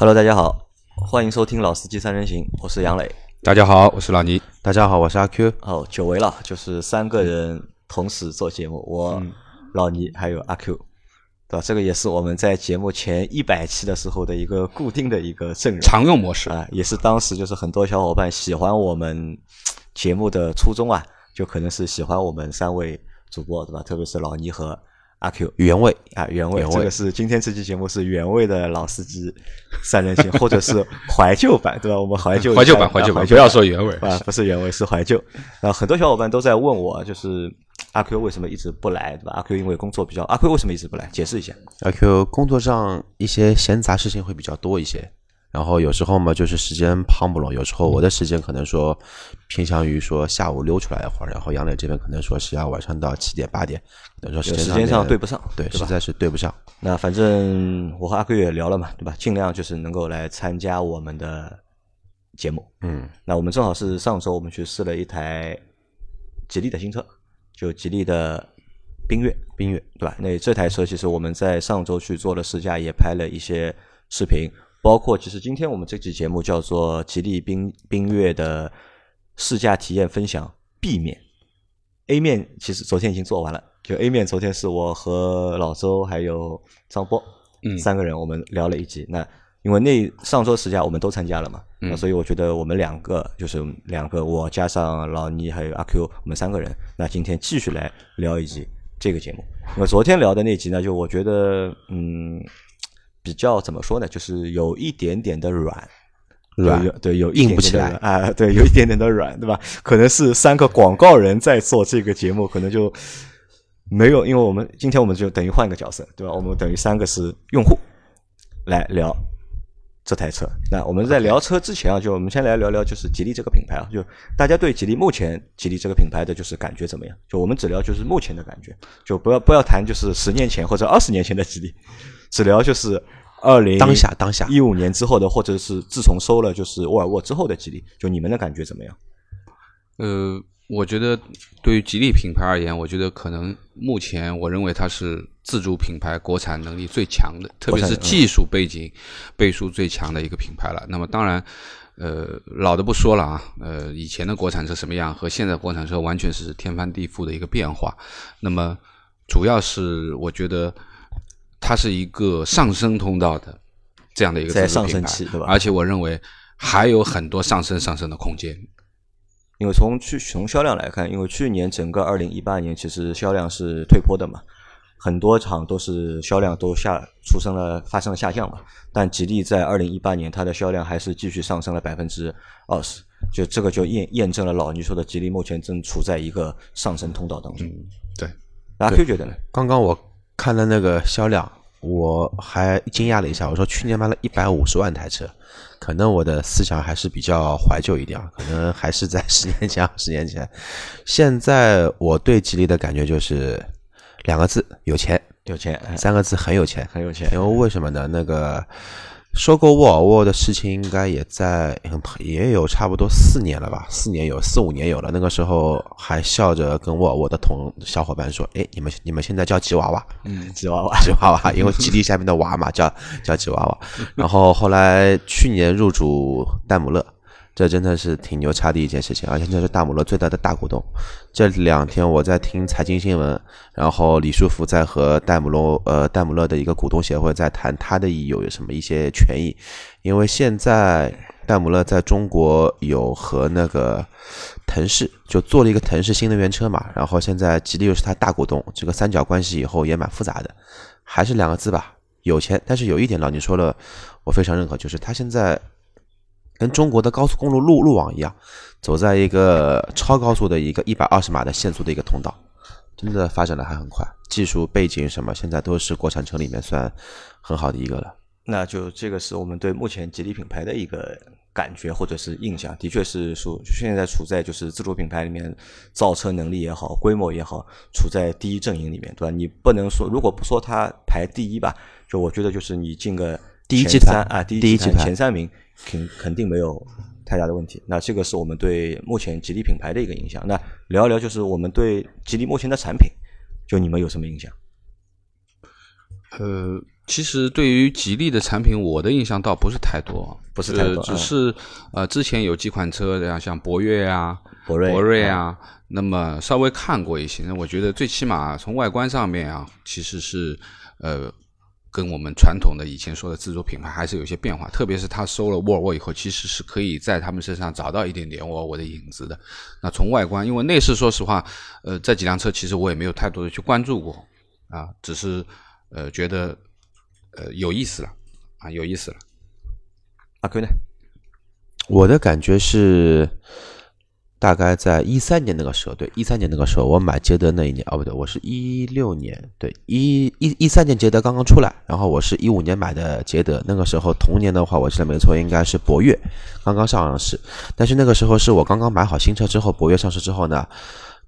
Hello，大家好，欢迎收听《老司机三人行》，我是杨磊。大家好，我是老倪。大家好，我是阿 Q。哦，久违了，就是三个人同时做节目，我、老倪还有阿 Q，对吧？这个也是我们在节目前一百期的时候的一个固定的一个阵容常用模式，啊，也是当时就是很多小伙伴喜欢我们节目的初衷啊，就可能是喜欢我们三位主播，对吧？特别是老倪和阿 Q 原味啊，原味，原味这个是今天这期节目是原味的老司机三人行，或者是怀旧版，对吧？我们怀旧怀旧版，啊怀旧版，不要说原味。啊，不是原味，是怀旧。然后很多小伙伴都在问我，就是阿 Q 为什么一直不来，对吧？阿 Q 因为工作比较，阿 Q 为什么一直不来？解释一下。阿 Q 工作上一些闲杂事情会比较多一些，然后有时候嘛就是时间胖不拢，有时候我的时间可能说偏向于说下午溜出来一会儿，然后杨磊这边可能说是要晚上到七点八点，可能说时间时间上对不上对，对实在是对不上。那反正我和阿贵也聊了嘛，对吧？尽量就是能够来参加我们的节目。嗯，那我们正好是上周我们去试了一台吉利的新车，就吉利的缤越，缤越对吧？那这台车其实我们在上周去做了试驾，也拍了一些视频，包括其实今天我们这期节目叫做吉利缤缤越的试驾体验分享 B 面，A 面其实昨天已经做完了，就 A 面昨天是我和老周还有张波，嗯三个人我们聊了一集。那因为那上周试驾我们都参加了嘛，嗯那所以我觉得我们两个就是两个我加上老倪还有阿 Q，我们三个人，那今天继续来聊一集这个节目。那么昨天聊的那集呢，就我觉得嗯比较怎么说呢，就是有一点点的软。软有对，有硬不起来啊，对，有一点点的软，对吧？可能是三个广告人在做这个节目，可能就没有，因为我们今天我们就等于换一个角色，对吧？我们等于三个是用户来聊这台车。那我们在聊车之前啊，就我们先来聊聊就是吉利这个品牌啊，就大家对吉利目前吉利这个品牌的就是感觉怎么样？就我们只聊就是目前的感觉，就不要不要谈就是十年前或者二十年前的吉利，只聊就是二零当下当下一五年之后的，或者是自从收了就是沃尔沃之后的吉利，就你们的感觉怎么样？呃，我觉得对于吉利品牌而言，我觉得可能目前我认为它是自主品牌国产能力最强的，特别是技术背景背书最强的一个品牌了。那么当然。呃，老的不说了啊，呃，以前的国产车什么样，和现在国产车完全是天翻地覆的一个变化。那么，主要是我觉得它是一个上升通道的这样的一个在上升期对吧而且我认为还有很多上升上升的空间。因为从去从销量来看，因为去年整个二零一八年其实销量是退坡的嘛，很多厂都是销量都下出生了发生了下降嘛。但吉利在二零一八年它的销量还是继续上升了百分之二十，就这个就验验证了老倪说的，吉利目前正处在一个上升通道当中。对，那阿 Q 觉得呢？刚刚我看了那个销量，我还惊讶了一下，我说去年卖了一百五十万台车，可能我的思想还是比较怀旧一点，啊，可能还是在十年前、二十年前。现在我对吉利的感觉就是两个字：有钱。有钱，哎三个字很有钱，很有钱因为为什么呢？那个收购沃尔沃的事情应该也在也有差不多四年了吧，四年有四五年有了。那个时候还笑着跟沃尔沃的同小伙伴说：“哎，你们你们现在叫吉娃娃，嗯，吉娃娃，吉娃娃，因为基地下面的娃嘛，叫叫吉娃娃。”然后后来去年入主戴姆勒。这真的是挺牛叉的一件事情，而且这是戴姆勒最大的大股东。这两天我在听财经新闻，然后李书福在和戴姆勒呃戴姆勒的一个股东协会在谈他的有什么一些权益，因为现在戴姆勒在中国有和那个腾势就做了一个腾势新能源车嘛，然后现在吉利又是他大股东，这个三角关系以后也蛮复杂的，还是两个字吧，有钱。但是有一点老你说了，我非常认可，就是他现在。跟中国的高速公路路路网一样，走在一个超高速的一个一百二十码的限速的一个通道，真的发展的还很快，技术背景什么现在都是国产车里面算很好的一个了。那就这个是我们对目前吉利品牌的一个感觉或者是印象，的确是说现在处在就是自主品牌里面造车能力也好，规模也好，处在第一阵营里面，对吧？你不能说如果不说它排第一吧，就我觉得就是你进个第一集团三啊，第一集团前三名肯肯定没有太大的问题。那这个是我们对目前吉利品牌的一个影响。那聊一聊就是我们对吉利目前的产品，就你们有什么印象？呃，其实对于吉利的产品，我的印象倒不是太多，不是太多，只是呃，之前有几款车，像像博越啊、博瑞、博瑞啊，那么稍微看过一些。那我觉得最起码从外观上面啊，其实是呃，跟我们传统的以前说的自主品牌还是有些变化。特别是他收了沃尔沃以后，其实是可以在他们身上找到一点点沃尔沃的影子的。那从外观，因为内饰说实话，呃，这几辆车其实我也没有太多的去关注过啊，只是呃觉得。呃，有意思了啊，有意思了。阿坤呢？我的感觉是，大概在一三年那个时候，对，一三年那个时候，我买捷德那一年，哦不对，我是一六年，对，一一一三年捷德刚刚出来，然后我是一五年买的捷德，那个时候同年的话，我记得没错，应该是博越刚刚上市，但是那个时候是我刚刚买好新车之后，博越上市之后呢。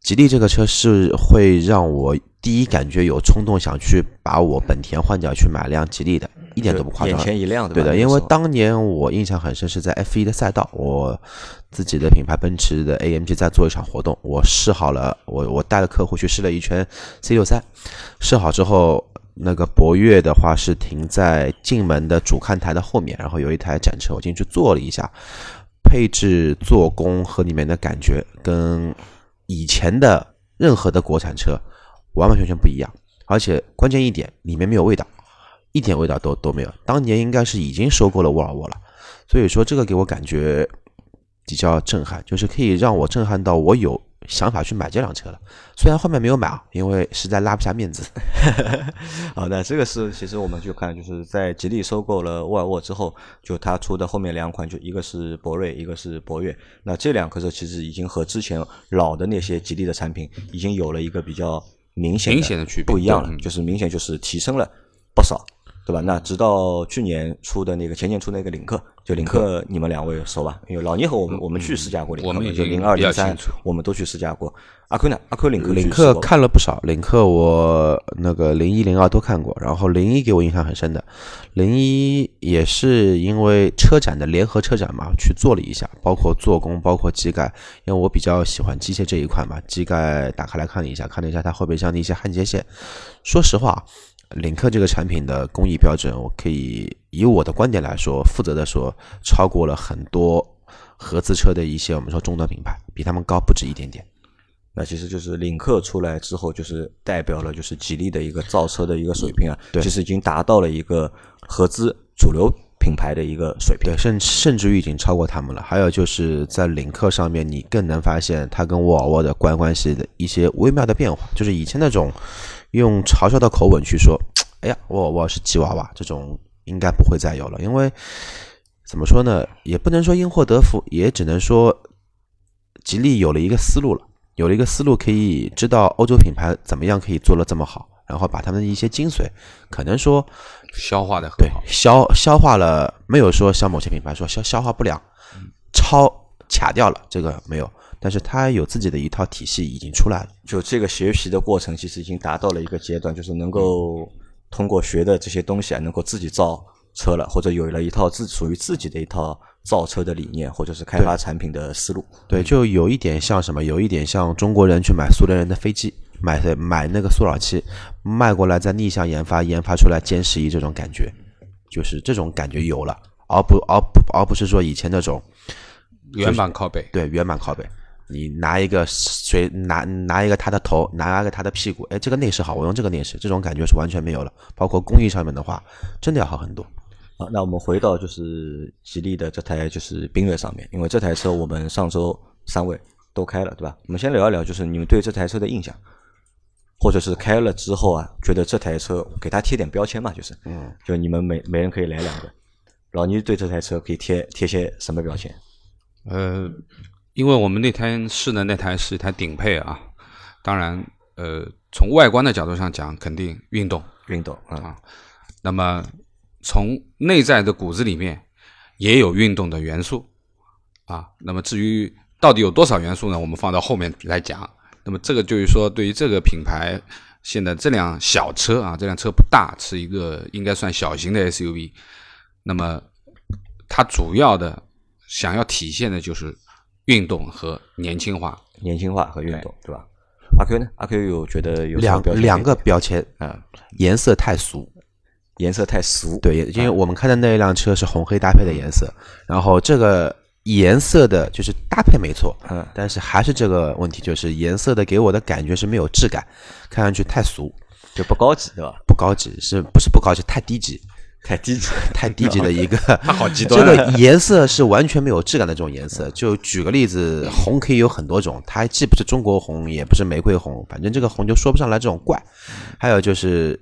吉利这个车是会让我第一感觉有冲动想去把我本田换掉去买辆吉利的，一点都不夸张。眼前一亮，对的，因为当年我印象很深，是在 F 一的赛道，我自己的品牌奔驰的 AMG 在做一场活动，我试好了，我我带了客户去试了一圈 C 六三，试好之后，那个博越的话是停在进门的主看台的后面，然后有一台展车，我进去坐了一下，配置、做工和里面的感觉跟。以前的任何的国产车完完全全不一样，而且关键一点，里面没有味道，一点味道都都没有。当年应该是已经收购了沃尔沃了，所以说这个给我感觉比较震撼，就是可以让我震撼到我有。想法去买这辆车了，虽然后面没有买啊，因为实在拉不下面子。好的，这个是其实我们就看，就是在吉利收购了沃尔沃之后，就它出的后面两款，就一个是博瑞，一个是博越。那这两个车其实已经和之前老的那些吉利的产品已经有了一个比较明显明显的区别，不一样了，就是明显就是提升了不少。对吧？那直到去年出的那个前年出那个领克，就领克，你们两位熟吧？因为老倪和我们我们去试驾过领克，我们就零二零三，我们都去试驾过。阿坤呢？阿坤领克领克看了不少，领克我那个零一零二都看过，然后零一给我印象很深的，零一也是因为车展的联合车展嘛，去做了一下，包括做工，包括机盖，因为我比较喜欢机械这一块嘛，机盖打开来看了一下，看了一下它后备箱的一些焊接线，说实话。领克这个产品的工艺标准，我可以以我的观点来说，负责的说，超过了很多合资车的一些我们说中端品牌，比他们高不止一点点。那其实就是领克出来之后，就是代表了就是吉利的一个造车的一个水平啊，其实已经达到了一个合资主流品牌的一个水平，对，甚甚至于已经超过他们了。还有就是在领克上面，你更能发现它跟沃尔沃的关关系的一些微妙的变化，就是以前那种。用嘲笑的口吻去说：“ 哎呀，沃尔沃是吉娃娃，这种应该不会再有了。因为怎么说呢，也不能说因祸得福，也只能说吉利有了一个思路了，有了一个思路，可以知道欧洲品牌怎么样可以做的这么好，然后把他们的一些精髓，可能说消化的很好，消消化了，没有说像某些品牌说消消化不良，超卡掉了，这个没有。”但是它有自己的一套体系已经出来了，就这个学习的过程其实已经达到了一个阶段，就是能够通过学的这些东西啊，能够自己造车了，或者有了一套自属于自己的一套造车的理念，或者是开发产品的思路。对，就有一点像什么，有一点像中国人去买苏联人的飞机，买买那个苏老七卖过来，再逆向研发，研发出来歼十一这种感觉，就是这种感觉有了，而不而不而不是说以前那种原版靠背，对原版拷贝。你拿一个谁拿拿一个他的头，拿一个他的屁股，哎，这个内饰好，我用这个内饰，这种感觉是完全没有了。包括工艺上面的话，真的要好很多。好，那我们回到就是吉利的这台就是缤越上面，因为这台车我们上周三位都开了，对吧？我们先聊一聊，就是你们对这台车的印象，或者是开了之后啊，觉得这台车给它贴点标签嘛，就是，嗯，就你们每每人可以来两个，老倪对这台车可以贴贴些什么标签？呃。因为我们那天试的那台是一台顶配啊，当然，呃，从外观的角度上讲，肯定运动，运动啊。那么从内在的骨子里面也有运动的元素啊。那么至于到底有多少元素呢？我们放到后面来讲。那么这个就是说，对于这个品牌，现在这辆小车啊，这辆车不大，是一个应该算小型的 SUV。那么它主要的想要体现的就是。运动和年轻化，年轻化和运动，对吧？阿 Q 呢？阿 Q 有觉得有两两个标签啊，颜色太俗，颜色太俗。对，因为我们开的那一辆车是红黑搭配的颜色，然后这个颜色的就是搭配没错，嗯，但是还是这个问题，就是颜色的给我的感觉是没有质感，看上去太俗，就不高级，对吧？不高级，是不是不高级？太低级，太低级，太低级的一个。它好极端这。个颜色是完全没有质感的这种颜色。就举个例子，红可以有很多种，它既不是中国红，也不是玫瑰红，反正这个红就说不上来这种怪。还有就是，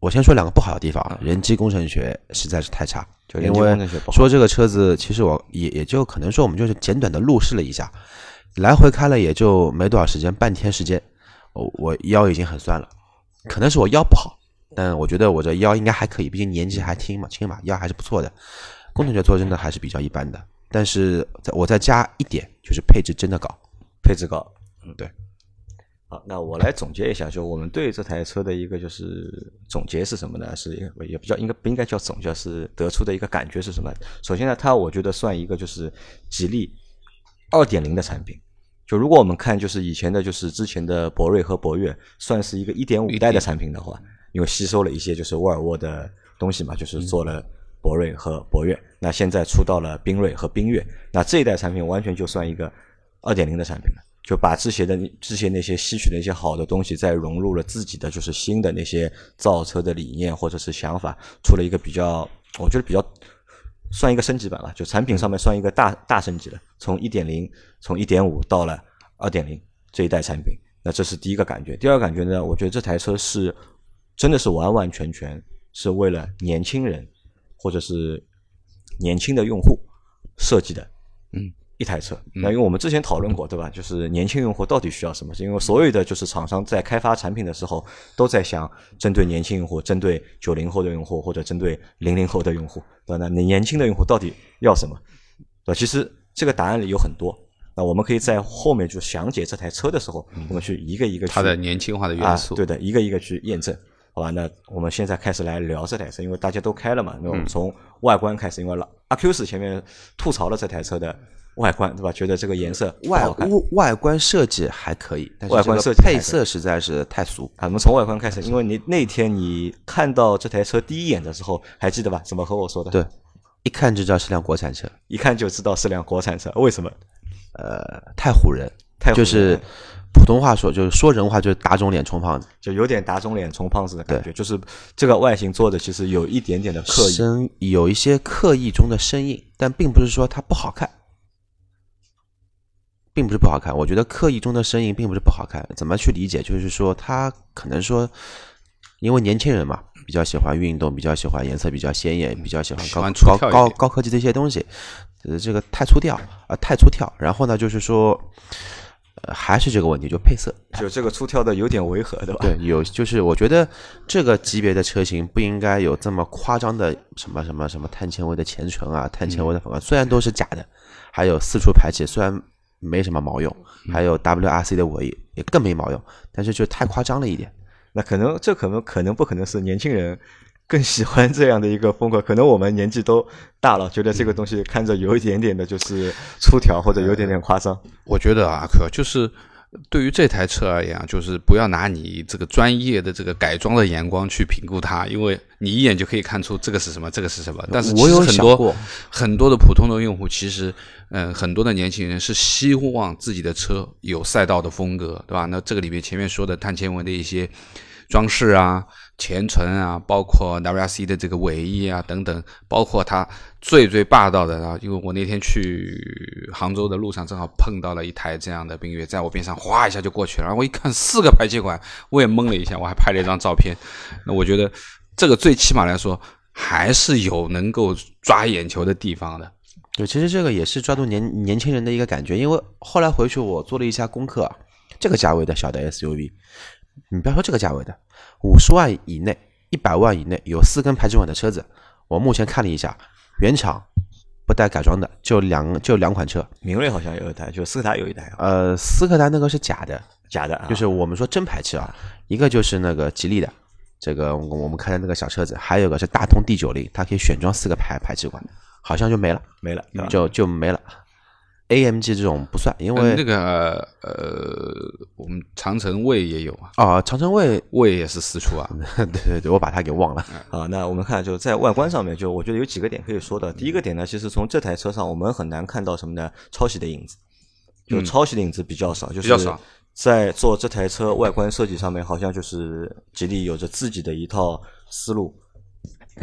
我先说两个不好的地方，人机工程学实在是太差。就因为说这个车子，其实我也也就可能说我们就是简短的路试了一下，来回开了也就没多少时间，半天时间，我我腰已经很酸了，可能是我腰不好，但我觉得我这腰应该还可以，毕竟年纪还轻嘛，轻嘛，腰还是不错的。工程学做真的还是比较一般的，但是在我再加一点，就是配置真的高。配置高。嗯，对。好，那我来总结一下，就我们对这台车的一个就是总结是什么呢？是也比较应该不应该叫总结，是得出的一个感觉是什么？首先呢，它我觉得算一个就是吉利二点零的产品。就如果我们看就是以前的就是之前的博瑞和博越，算是一个一点五代的产品的话，因为吸收了一些就是沃尔沃的东西嘛，就是做了博瑞和博越。那现在出到了缤瑞和缤越，那这一代产品完全就算一个二点零的产品了。就把之前的之前那些吸取的一些好的东西，再融入了自己的就是新的那些造车的理念或者是想法，出了一个比较，我觉得比较算一个升级版吧，就产品上面算一个大大升级了，从一点零从一点五到了二点零这一代产品，那这是第一个感觉。第二个感觉呢，我觉得这台车是真的是完完全全是为了年轻人或者是年轻的用户设计的，嗯。一台车，那因为我们之前讨论过，对吧？就是年轻用户到底需要什么？是因为所有的就是厂商在开发产品的时候，都在想针对年轻用户、针对九零后的用户或者针对零零后的用户，对吧？那你年轻的用户到底要什么？对吧？其实这个答案里有很多。那我们可以在后面就详解这台车的时候，我们去一个一个去它的年轻化的元素，啊，对的，一个一个去验证。好吧，那我们现在开始来聊这台车，因为大家都开了嘛。那我们从外观开始，因为老阿 Q 是前面吐槽了这台车的外观，对吧？觉得这个颜色外好看。外外观设计还可以，但是外观设计配色实在是太俗。啊，我们从外观开始，因为你那天你看到这台车第一眼的时候，还记得吧？怎么和我说的？对，一看就知道是辆国产车，一看就知道是辆国产车。为什么？呃，太唬人，太就是普通话说，就是说人话就是打肿脸充胖子，就有点打肿脸充胖子的感觉，就是这个外形做的其实有一点点的刻意。生有一些刻意中的生硬，但并不是说它不好看，并不是不好看。我觉得刻意中的生硬并不是不好看，怎么去理解？就是说他可能说，因为年轻人嘛，比较喜欢运动，比较喜欢颜色比较鲜艳，比较喜欢高喜欢高高高科技的一些东西，呃，这个太粗调啊、太粗跳。然后呢，就是说，呃，还是这个问题，就配色。就这个出挑的有点违和，对吧？对，有就是我觉得这个级别的车型不应该有这么夸张的什么什么什么碳纤维的前唇啊，碳纤维的反光，虽然都是假的，还有四处排气，虽然没什么毛用，还有 WRC 的尾翼也更没毛用，但是就太夸张了一点。那可能这可能可能不可能是年轻人更喜欢这样的一个风格？可能我们年纪都大了，觉得这个东西看着有一点点的就是粗条或者有点点夸张。我觉得啊，可就是对于这台车而言啊，就是不要拿你这个专业的这个改装的眼光去评估它，因为你一眼就可以看出这个是什么，这个是什么。但是其实很多很多的普通的用户，其实嗯、很多的年轻人是希望自己的车有赛道的风格，对吧？那这个里面前面说的碳纤维的一些装饰啊、前唇啊，包括 WRC 的这个尾翼啊等等，包括它最最霸道的啊，因为我那天去杭州的路上正好碰到了一台这样的缤越，在我边上哗一下就过去了，然后我一看四个排气管，我也懵了一下，我还拍了一张照片。那我觉得这个最起码来说还是有能够抓眼球的地方的。对，其实这个也是抓住年年轻人的一个感觉，因为后来回去我做了一下功课，这个价位的小的 SUV，你不要说这个价位的，五十万以内、一百万以内有四根排气管的车子，我目前看了一下，原厂不带改装的就两就两款车，明锐好像有一台，就斯柯达有一台啊，呃，斯柯达那个是假的，假的啊，就是我们说真排气啊，一个就是那个吉利的，这个我我们看的那个小车子，还有个是大通 D 九零，它可以选装四个排排气管，好像就没了。没了，就就没了。AMG 这种不算，因为、嗯那个呃，我们长城卫也有啊，啊，长城卫，卫也是四出啊。对对对，我把它给忘了。啊，那我们看就在外观上面，就我觉得有几个点可以说的。第一个点呢，其实从这台车上我们很难看到什么呢？抄袭的影子，就嗯抄袭的影子比较少，就是比较少在做这台车外观设计上面，好像就是吉利有着自己的一套思路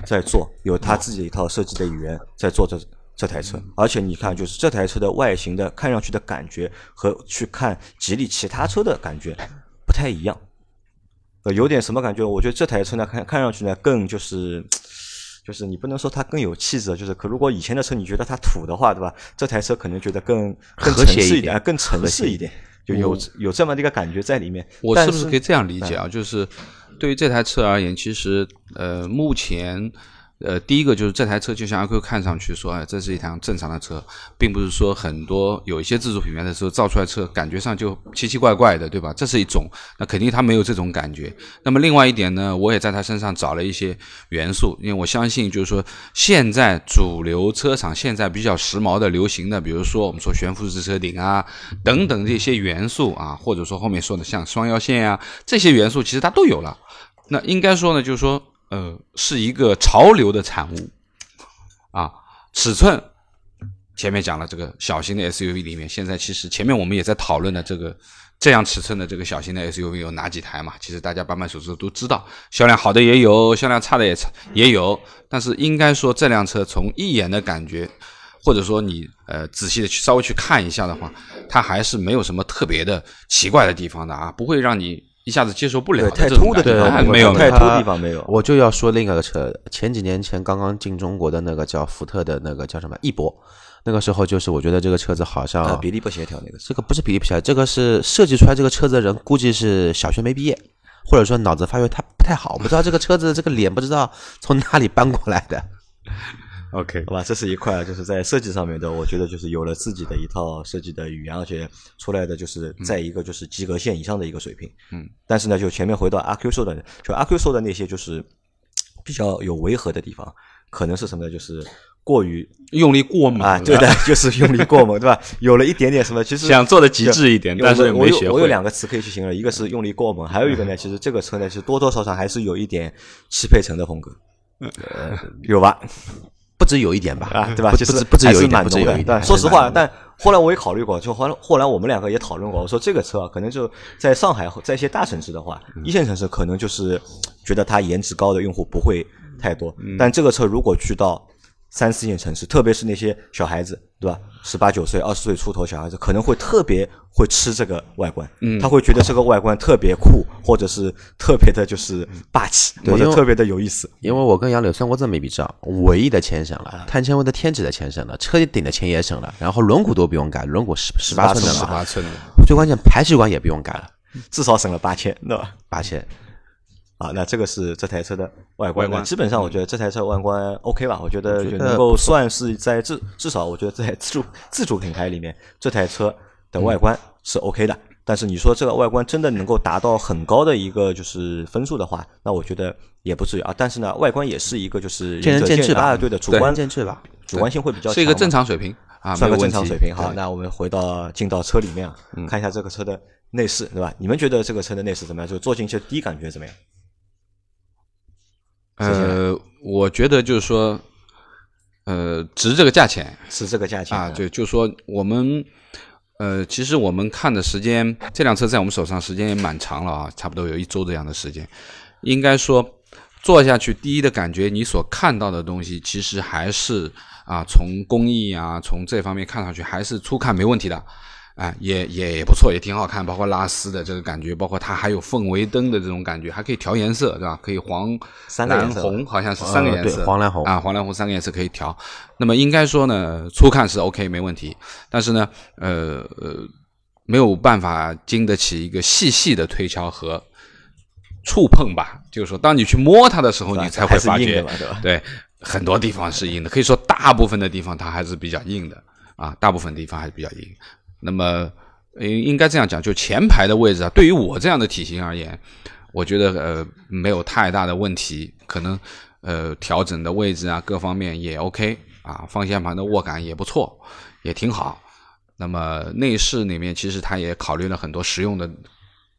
在做，有他自己的一套设计的语言在做这这台车。而且你看，就是这台车的外形的看上去的感觉和去看吉利其他车的感觉不太一样。呃，有点什么感觉？我觉得这台车呢，看看上去呢，更就是，就是你不能说它更有气质，就是可如果以前的车你觉得它土的话，对吧？这台车可能觉得更更和谐一点更城市一点，就有有这么的一个感觉在里面。我是不是可以这样理解啊？就是对于这台车而言，其实呃，目前呃，第一个就是这台车就像阿 Q 看上去说，哎，这是一辆正常的车，并不是说很多有一些自主品牌的时候造出来车感觉上就奇奇怪怪的，对吧？这是一种，那肯定它没有这种感觉。那么另外一点呢，我也在它身上找了一些元素，因为我相信就是说，现在主流车厂现在比较时髦的、流行的，比如说我们说悬浮式车顶啊等等这些元素啊，或者说后面说的像双腰线啊这些元素，其实它都有了。那应该说呢，就是说，呃，是一个潮流的产物啊。尺寸前面讲了，这个小型的 SUV 里面，现在其实前面我们也在讨论的这个这样尺寸的这个小型的 SUV 有哪几台嘛？其实大家半半熟熟都知道，销量好的也有，销量差的也也有。但是应该说，这辆车从一眼的感觉，或者说你呃仔细的去稍微去看一下的话，它还是没有什么特别的奇怪的地方的啊，不会让你一下子接受不了太突的地方哎没有太突地方没有。我就要说另外一个车，前几年前刚刚进中国的那个叫福特的那个叫什么翼博，那个时候就是我觉得这个车子好像、呃，比例不协调那个。这个不是比例不协调，这个是设计出来这个车子的人估计是小学没毕业，或者说脑子发育他不太好，不知道这个车子这个脸不知道从哪里搬过来的。OK，好吧，这是一块，就是在设计上面的，我觉得就是有了自己的一套设计的语言，而且出来的就是在一个就是及格线以上的一个水平。嗯，但是呢，就前面回到阿 Q 说的，就阿 Q 说的那些就是比较有违和的地方，可能是什么呢？就是过于用力过猛啊，对的，就是用力过猛，对吧？有了一点点什么，其实想做的极致一点，有但是我有我有。两个词可以去形容，一个是用力过猛，还有一个呢，其实这个车呢，其实多多少少还是有一点汽配城的风格，呃，有吧？不止有一点吧，啊，对吧？不止不止有一点，不止有一点。说实话，但后来我也考虑过，就后来后来我们两个也讨论过，我说这个车啊，可能就在上海，在一些大城市的话，嗯一线城市可能就是觉得它颜值高的用户不会太多，嗯但这个车如果去到三四线城市，特别是那些小孩子，对吧？十八九岁、二十岁出头小孩子，可能会特别会吃这个外观，嗯他会觉得这个外观特别酷，或者是特别的就是霸气，对因为或者特别的有意思。因为我跟杨柳算过这么一笔账，唯一的钱省了，碳纤维的天纸的钱省了，车顶的钱也省了，然后轮毂都不用改，轮毂十十八寸的十了，八寸的，最关键排气管也不用改了，至少省了八千，对吧？八千。啊，那这个是这台车的外观。外观基本上我觉得这台车外观 OK 吧，我觉得我觉得能够算是在至至少我觉得在自主自主品牌里面，这台车的外观是 OK 的。但是你说这个外观真的能够达到很高的一个就是分数的话，那我觉得也不至于啊。但是呢，外观也是一个就是见仁见智吧啊，对的，主观仁见智吧。主观性会比较强，是一个正常水平啊，算个正常水平。好，那我们回到进到车里面啊，嗯看一下这个车的内饰，对吧？你们觉得这个车的内饰怎么样？就坐进去第一感觉怎么样？呃，我觉得就是说，呃，值这个价钱是这个价钱啊，对就是说我们。呃，其实我们看的时间，这辆车在我们手上时间也蛮长了啊，差不多有一周这样的时间。应该说，坐下去第一的感觉，你所看到的东西，其实还是啊，从工艺啊，从这方面看上去，还是初看没问题的。哎，也也也不错，也挺好看，包括拉丝的这个感觉，包括它还有氛围灯的这种感觉，还可以调颜色，对吧？可以黄、蓝、三个颜色红，好像是三个呃颜色，对黄蓝红啊，黄蓝红三个颜色可以调。那么应该说呢，初看是 OK 没问题，但是呢，呃呃，没有办法经得起一个细细的推敲和触碰吧。就是说，当你去摸它的时候，你才会发觉？对，很多地方是硬的，可以说大部分的地方它还是比较硬的啊，大部分地方还是比较硬。那么，应应该这样讲，就前排的位置啊，对于我这样的体型而言，我觉得呃没有太大的问题，可能呃调整的位置啊各方面也 OK 啊，方向盘的握感也不错，也挺好。那么内饰里面其实它也考虑了很多实用的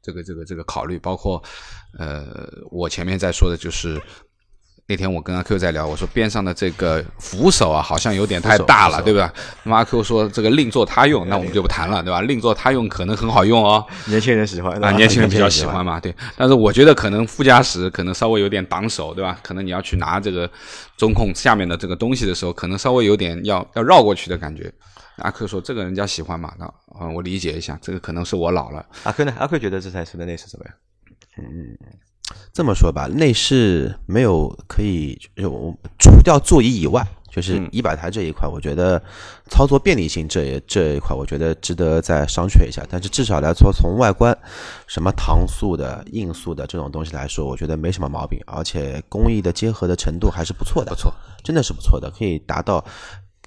这个这个这个考虑，包括呃我前面在说的就是。那天我跟阿 Q 在聊，我说边上的这个扶手啊，好像有点太大了，对吧？那么阿 Q 说这个另作他用，那我们就不谈了，对吧？另作他用可能很好用哦，年轻人喜欢啊，年轻人比较喜喜欢嘛，对。但是我觉得可能副驾驶可能稍微有点挡手，对吧？可能你要去拿这个中控下面的这个东西的时候，可能稍微有点要要绕过去的感觉。阿 Q 说这个人家喜欢嘛，那啊我理解一下，这个可能是我老了。阿 Q 呢？阿 Q 觉得这台车的内饰怎么样？这么说吧，内饰没有可以，就除掉座椅以外，就是仪表台这一块，我觉得操作便利性这这一块，我觉得值得再商榷一下。但是至少来说，从外观，什么搪塑的、硬塑的这种东西来说，我觉得没什么毛病，而且工艺的结合的程度还是不错的，不错，真的是不错的，可以达到。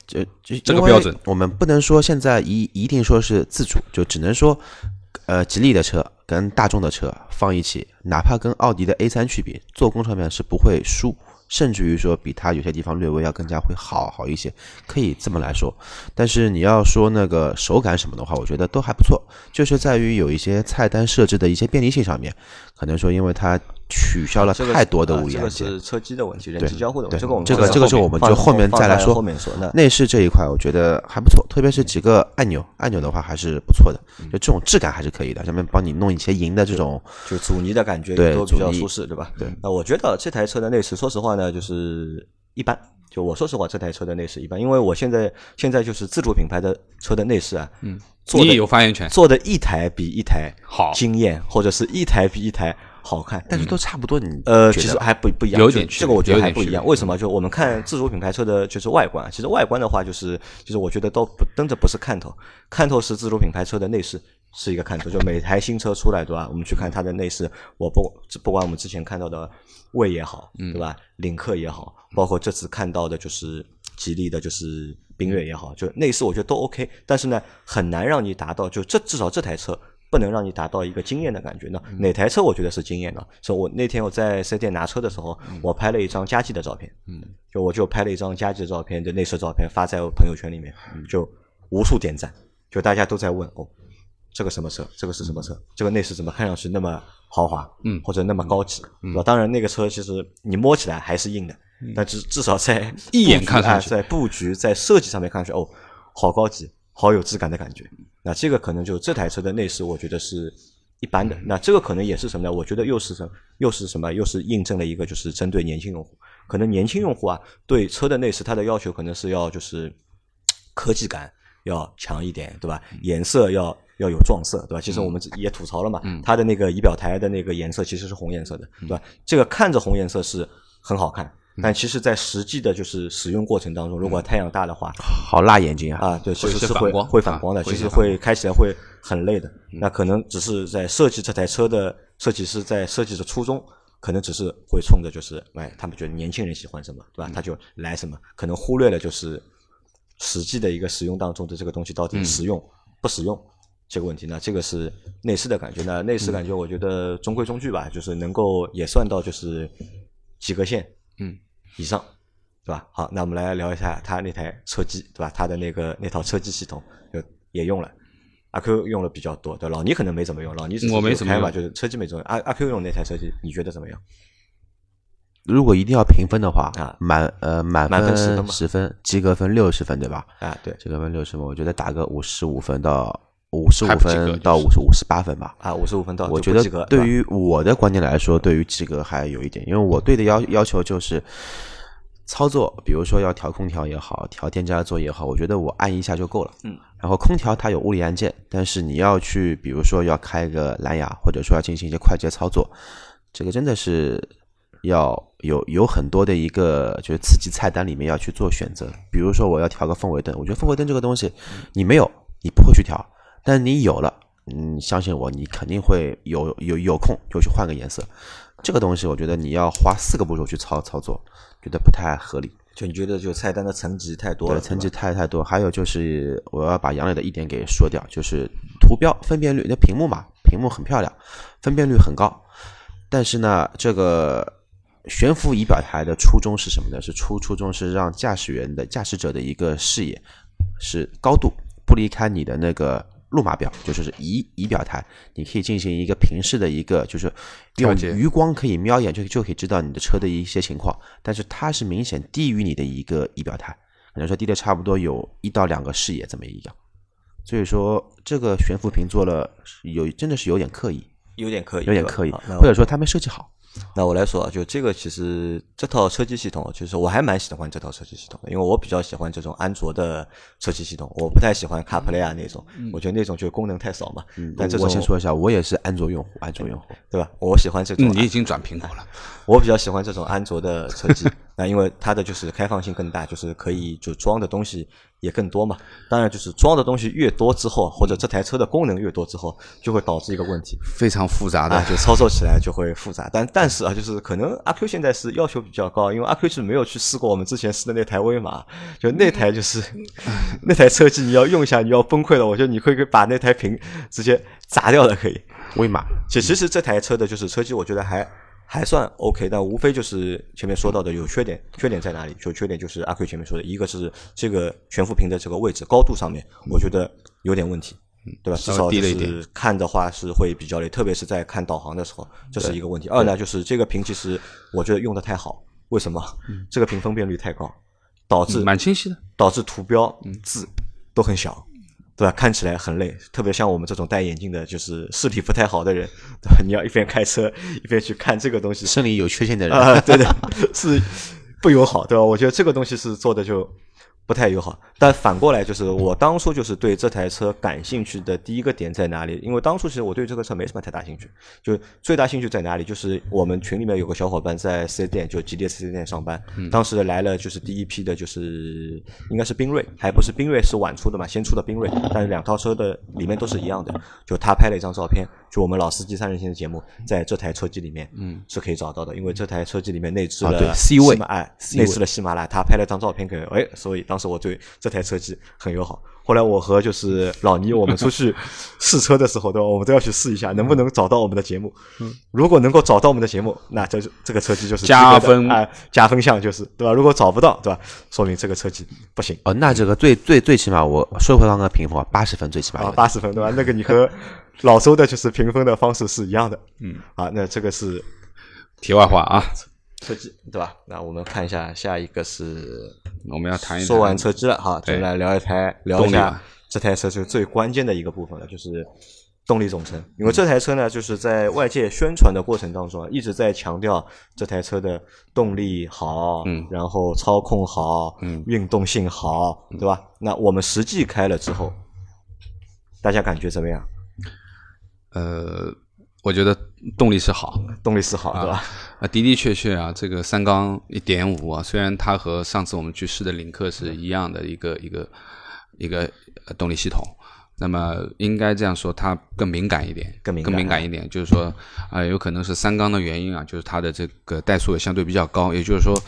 这这这个标准，我们不能说现在一一定说是自主，就只能说，呃，吉利的车跟大众的车放一起，哪怕跟奥迪的 A 三去比，做工上面是不会输，甚至于说比它有些地方略微要更加会好好一些，可以这么来说。但是你要说那个手感什么的话，我觉得都还不错，就是在于有一些菜单设置的一些便利性上面，可能说因为它。取消了太多的物件，这个是车机的问题，人机交互的问题。这个我们这个这个是我们就后面再来说。后面说那内饰这一块，我觉得还不错，特别是几个按钮，按钮的话还是不错的，就这种质感还是可以的。上面帮你弄一些银的这种，就阻尼的感觉对都比较舒适，对吧？对。那我觉得这台车的内饰，说实话呢，就是一般。就我说实话，这台车的内饰一般，因为我现在现在就是自主品牌的车的内饰啊，嗯，做的有发言权，做的一台比一台好，惊艳，或者是一台比一台。好看，但是都差不多。你呃，其实还不不一样，有点这个我觉得还不一样。为什么？就我们看自主品牌车的就是外观，其实外观的话，就是就是我觉得都不真的不是看头，看头是自主品牌车的内饰是一个看头。就每台新车出来，对吧？我们去看它的内饰，我不不管我们之前看到的魏也好，对吧？领克也好，包括这次看到的就是吉利的，就是缤越也好，就内饰我觉得都 OK。但是呢，很难让你达到就这至少这台车。不能让你达到一个惊艳的感觉呢？哪台车我觉得是惊艳的？所以我那天我在四 S 店拿车的时候，我拍了一张佳绩的照片，嗯，就我就拍了一张佳绩的照片的内饰照片发在我朋友圈里面，就无数点赞，就大家都在问哦，这个什么车？这个是什么车？这个内饰怎么看上去那么豪华？嗯，或者那么高级？对吧？当然那个车其实你摸起来还是硬的，但至至少在 一眼看上去，在布局在设计上面看上去哦，好高级。好有质感的感觉，那这个可能就这台车的内饰，我觉得是一般的。那这个可能也是什么呢？我觉得又是什又是什么？又是印证了一个，就是针对年轻用户。可能年轻用户啊，对车的内饰，它的要求可能是要就是科技感要强一点，对吧？颜色要要有撞色，对吧？其实我们也吐槽了嘛，它的那个仪表台的那个颜色其实是红颜色的，对吧？这个看着红颜色是很好看。但其实，在实际的就是使用过程当中，如果太阳大的话，好辣眼睛啊！啊，对，其实是会会反光的，其实会开起来会很累的。那可能只是在设计这台车的设计师在设计的初衷，可能只是会冲着就是，哎，他们觉得年轻人喜欢什么，对吧？他就来什么，可能忽略了就是实际的一个使用当中的这个东西到底实用不实用这个问题。那这个是内饰的感觉，那内饰感觉我觉得中规中矩吧，就是能够也算到就是及格线，嗯。以上，对吧？好，那我们来聊一下他那台车机，对吧？他的那个那套车机系统就也用了，阿 Q 用了比较多，对老倪可能没怎么用，老倪我没怎么开嘛，就是车机没怎么用。阿阿 Q 用那台车机，你觉得怎么样？如果一定要评分的话啊，满呃满分十分十分，及格分六十分，对吧？啊，对，及格分六十分，我觉得打个五十五分到五十五分到五十五十八分吧。啊，五十五分到我觉得对于我的观点来说，对于及格还有一点，因为我对的要要求就是。操作，比如说要调空调也好，调电加座也好，我觉得我按一下就够了。嗯。然后空调它有物理按键，但是你要去，比如说要开个蓝牙，或者说要进行一些快捷操作，这个真的是要有有很多的一个就是刺激菜单里面要去做选择。比如说我要调个氛围灯，我觉得氛围灯这个东西你没有，你不会去调，但你有了，嗯，相信我，你肯定会有有有空就去换个颜色。这个东西我觉得你要花四个步骤去操操作。觉得不太合理，就你觉得就菜单的层级太多了，层级太太多。还有就是我要把杨磊的一点给说掉，就是图标分辨率，那屏幕嘛，屏幕很漂亮，分辨率很高。但是呢，这个悬浮仪表台的初衷是什么呢？是初初衷是让驾驶员的驾驶者的一个视野是高度不离开你的那个路码表，就是仪仪表台，你可以进行一个平视的一个，就是用余光可以瞄一眼就就可以知道你的车的一些情况，但是它是明显低于你的一个仪表台，可能说低的差不多有一到两个视野这么一样。所以说这个悬浮屏做了有真的是有点刻意，有点刻意，有点刻意或者说他没设计好。那我来说啊，就这个其实这套车机系统，其实我还蛮喜欢这套车机系统的，因为我比较喜欢这种安卓的车机系统，我不太喜欢 CarPlay 啊那种，我觉得那种就功能太少嘛。但这种我先说一下，我也是安卓用户，安卓用户。对吧？我喜欢这种嗯，你已经转苹果了，我比较喜欢这种安卓的车机，那因为它的就是开放性更大，就是可以就装的东西也更多嘛。当然，就是装的东西越多之后，或者这台车的功能越多之后，就会导致一个问题，非常复杂的啊，，就操作起来就会复杂。但但是啊，就是可能阿 Q 现在是要求比较高，因为阿 Q 是没有去试过我们之前试的那台威马，就那台就是 那台车机，你要用一下你要崩溃了。我觉得你可以把那台屏直接砸掉了，可以。威马其其实这台车的就是车机，我觉得还还算 OK，但无非就是前面说到的有缺点，缺点在哪里？就缺点就是阿 Q 前面说的，一个是这个悬浮屏的这个位置高度上面，我觉得有点问题，对吧？至少是看的话是会比较累，特别是在看导航的时候，这是一个问题。二呢，就是这个屏其实我觉得用的太好，为什么？这个屏分辨率太高，导致嗯蛮清晰的。导致图标字都很小，对吧？看起来很累，特别像我们这种戴眼镜的，就是视力不太好的人，对吧？你要一边开车一边去看这个东西，生理有缺陷的人，啊，对的，是不友好，对吧？我觉得这个东西是做的就不太友好。但反过来就是，我当初就是对这台车感兴趣的第一个点在哪里？因为当初其实我对这个车没什么太大兴趣，就最大兴趣在哪里？就是我们群里面有个小伙伴在四 S 店，就吉利四 S 店上班，当时来了就是第一批的，就是应该是缤瑞，还不是缤瑞是晚出的嘛，先出的缤瑞，但是两套车的里面都是一样的。就他拍了一张照片，就我们老司机三人行的节目，在这台车机里面，嗯，是可以找到的，因为这台车机里面内置了 C 位哎内置了喜马拉雅，他拍了张照片给我，哎，所以当时我对这台车机很友好。后来我和就是老倪，我们出去试车的时候，对吧？我们都要去试一下，能不能找到我们的节目。如果能够找到我们的节目，那这就这个车机就是加分哎，加分项就是对吧？如果找不到，对吧？说明这个车机不行哦，那这个最最最起码我说回刚刚评分，八十分最起码八十分对吧？那个你和老周的就是评分的方式是一样的。嗯，啊，那这个是题外话啊，车机对吧？那我们看一下下一个是我们要谈一说完车机了哈，就对来聊一台聊一下这台车就最关键的一个部分了，就是动力总成。因为这台车呢，就是在外界宣传的过程当中啊，一直在强调这台车的动力好，嗯然后操控好，嗯运动性好，对吧？那我们实际开了之后，大家感觉怎么样？呃，我觉得动力是好，动力是好，对吧？啊，的的确确啊，这个三缸一点五啊，虽然它和上次我们去试的领克是一样的一个一个一个呃动力系统，那么应该这样说，它更敏感一点，更敏感更敏感一点，就是说啊、有可能是三缸的原因啊，就是它的这个怠速也相对比较高，也就是说，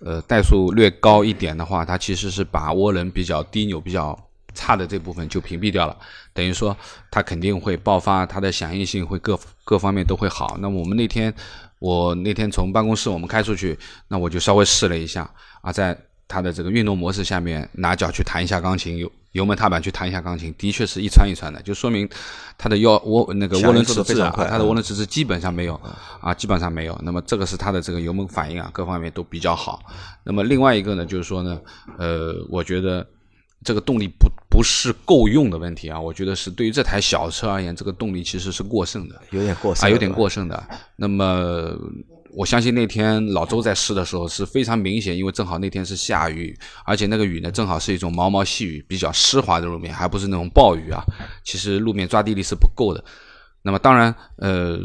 呃，怠速略高一点的话，它其实是把涡轮比较低扭比较差的这部分就屏蔽掉了，等于说它肯定会爆发，它的响应性会各各方面都会好。那么我们那天，我那天从办公室我们开出去，那我就稍微试了一下啊，在它的这个运动模式下面，拿脚去弹一下钢琴，油油门踏板去弹一下钢琴，的确是一窜一窜的，就说明它的腰涡那个涡轮迟滞啊，非常快它的涡轮迟滞基本上没有啊，基本上没有。那么这个是它的这个油门反应啊，各方面都比较好。那么另外一个呢，就是说呢，呃，我觉得这个动力不不是够用的问题啊，我觉得是对于这台小车而言，这个动力其实是过剩的。有点过剩啊，有点过剩的。那么我相信那天老周在试的时候是非常明显，因为正好那天是下雨，而且那个雨呢正好是一种毛毛细雨，比较湿滑的路面，还不是那种暴雨啊。其实路面抓地力是不够的。那么当然，呃，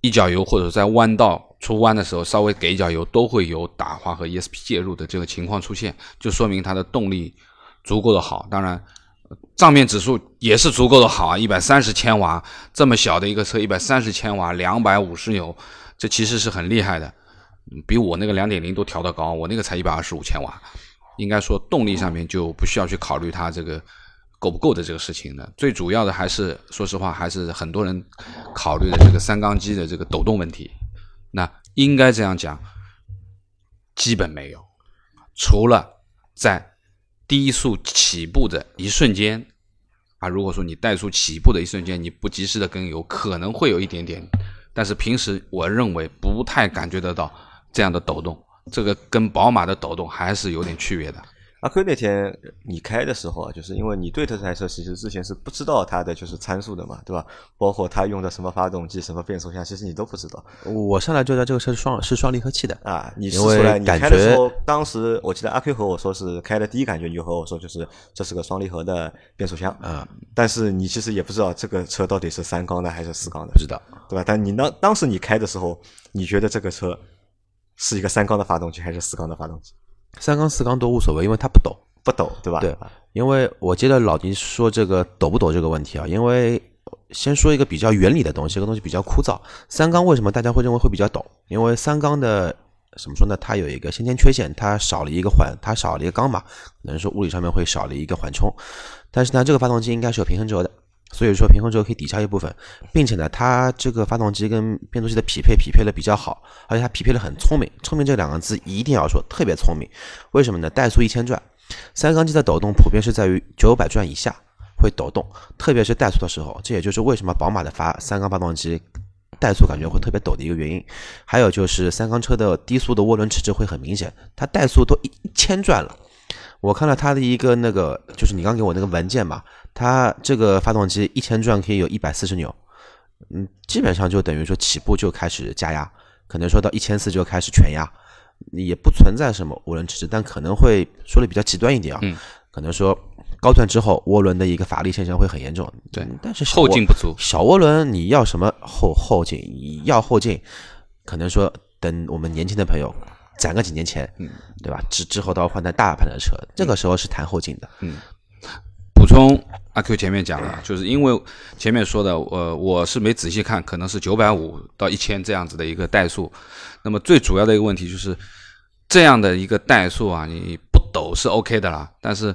一脚油或者在弯道出弯的时候稍微给一脚油，都会有打滑和 ESP 介入的这个情况出现，就说明它的动力足够的好。当然。账面指数也是足够的好啊，一百三十千瓦，这么小的一个车，一百三十千瓦，两百五十牛，这其实是很厉害的，比我那个两点零都调得高，我那个才一百二十五千瓦，应该说动力上面就不需要去考虑它这个够不够的这个事情了。最主要的还是，说实话，还是很多人考虑的这个三缸机的这个抖动问题。那应该这样讲，基本没有，除了在低速起步的一瞬间啊，如果说你怠速起步的一瞬间你不及时的跟油，可能会有一点点，但是平时我认为不太感觉得到这样的抖动，这个跟宝马的抖动还是有点区别的。阿 Q 那天你开的时候啊，就是因为你对这台车其实之前是不知道它的就是参数的嘛，对吧？包括它用的什么发动机、什么变速箱，其实你都不知道我上来就知道这个车是双是双离合器的，啊。你试因出来，你开的时候，当时我记得阿 Q 和我说是开的第一感觉，你就和我说就是这是个双离合的变速箱啊，但是你其实也不知道这个车到底是三缸的还是四缸的，不知道。对吧？但你当当时你开的时候，你觉得这个车是一个三缸的发动机还是四缸的发动机？三缸四缸都无所谓，因为它不抖。不抖，对吧？对，因为我接着老倪说这个抖不抖这个问题啊，因为先说一个比较原理的东西，这个东西比较枯燥。三缸为什么大家会认为会比较抖？因为三缸的怎么说呢？它有一个先天缺陷，它少了一个缓，它少了一个缸嘛，可能说物理上面会少了一个缓冲。但是呢，这个发动机应该是有平衡轴的，所以说平衡轴可以抵消一部分，并且呢，它这个发动机跟变速器的匹配匹配的比较好，而且它匹配的很聪明。聪明这两个字一定要说，特别聪明。为什么呢？怠速一千转。三缸机的抖动普遍是在于九百转以下会抖动，特别是怠速的时候，这也就是为什么宝马的发三缸发动机怠速感觉会特别抖的一个原因。还有就是三缸车的低速的涡轮迟滞会很明显，它怠速都一一千转了。我看了它的一个那个，就是你刚给我那个文件嘛，它这个发动机一千转可以有一百四十扭，嗯，基本上就等于说起步就开始加压，可能说到一千四就开始全压。也不存在什么涡轮迟滞，但可能会说的比较极端一点啊，嗯可能说高转之后涡轮的一个乏力现象会很严重。对嗯但是后劲不足，小涡轮你要什么后后劲？你要后劲，可能说等我们年轻的朋友攒个几年钱，嗯对吧？之之后都要换台大盘的车，这个时候是谈后劲的。嗯补充阿 Q 前面讲了，就是因为前面说的，呃，我是没仔细看，可能是九百五到一千这样子的一个怠速。那么最主要的一个问题就是，这样的一个怠速啊，你不抖是 OK 的啦，但是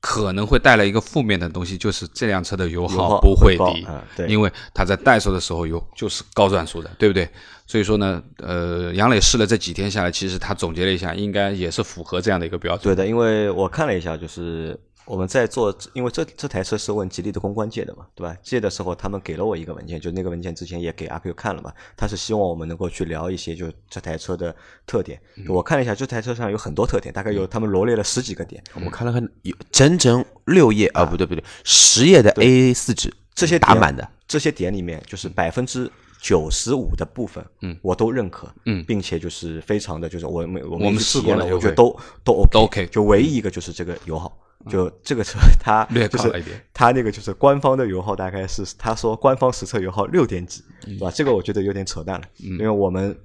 可能会带来一个负面的东西，就是这辆车的油油耗耗不会低，因为它在怠速的时候油就是高转速的，对不对？所以说呢，呃，杨磊试了这几天下来，其实他总结了一下，应该也是符合这样的一个标准。对的，因为我看了一下，就是我们在做，因为这这台车是问吉利的公关借的嘛，对吧？借的时候他们给了我一个文件，就那个文件之前也给阿 Q 看了嘛，他是希望我们能够去聊一些就这台车的特点。我看了一下，这台车上有很多特点，大概有他们罗列了十几个点，我看了看，有整整六页啊，不对不对，十页的 A 四纸，这些打满的。这些点里面，就是百分之九十五的部分，嗯，我都认可，嗯。并且就是非常的就是我们我我们们试过了我觉得都都 OK，都 OK 就唯一一个就是这个油耗。就这个车，它略就是高了一点它那个就是官方的油耗大概是他说官方实测油耗六点几，对吧？这个我觉得有点扯淡了，因为我们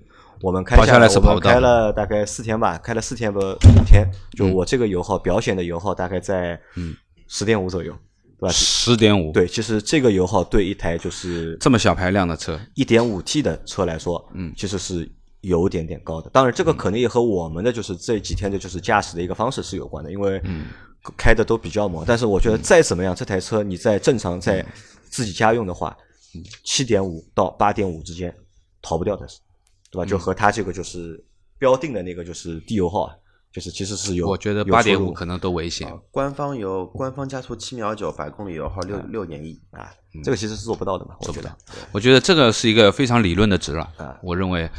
我们开下来来我们是跑开了大概四天吧，开了四天不五天，就我这个油耗表显的油耗大概在嗯十点五左右，对吧？十点五，对，其实这个油耗对一台就是这么小排量的车，一点五 T 的车来说，嗯，其实是有点点高的。当然，这个可能也和我们的就是这几天的就是驾驶的一个方式是有关的，因为开的都比较猛。但是我觉得再怎么样，这台车你在正常在自己家用的话，七点五到八点五之间逃不掉的，对吧？就和它这个就是标定的那个就是低油耗啊，就是其实是有，我觉得八点五可能都危险。官方有官方加速七秒九，百公里油耗六六点一。啊，这个其实是做不到的嘛，我觉得。我觉得这个是一个非常理论的值了啊。我认为，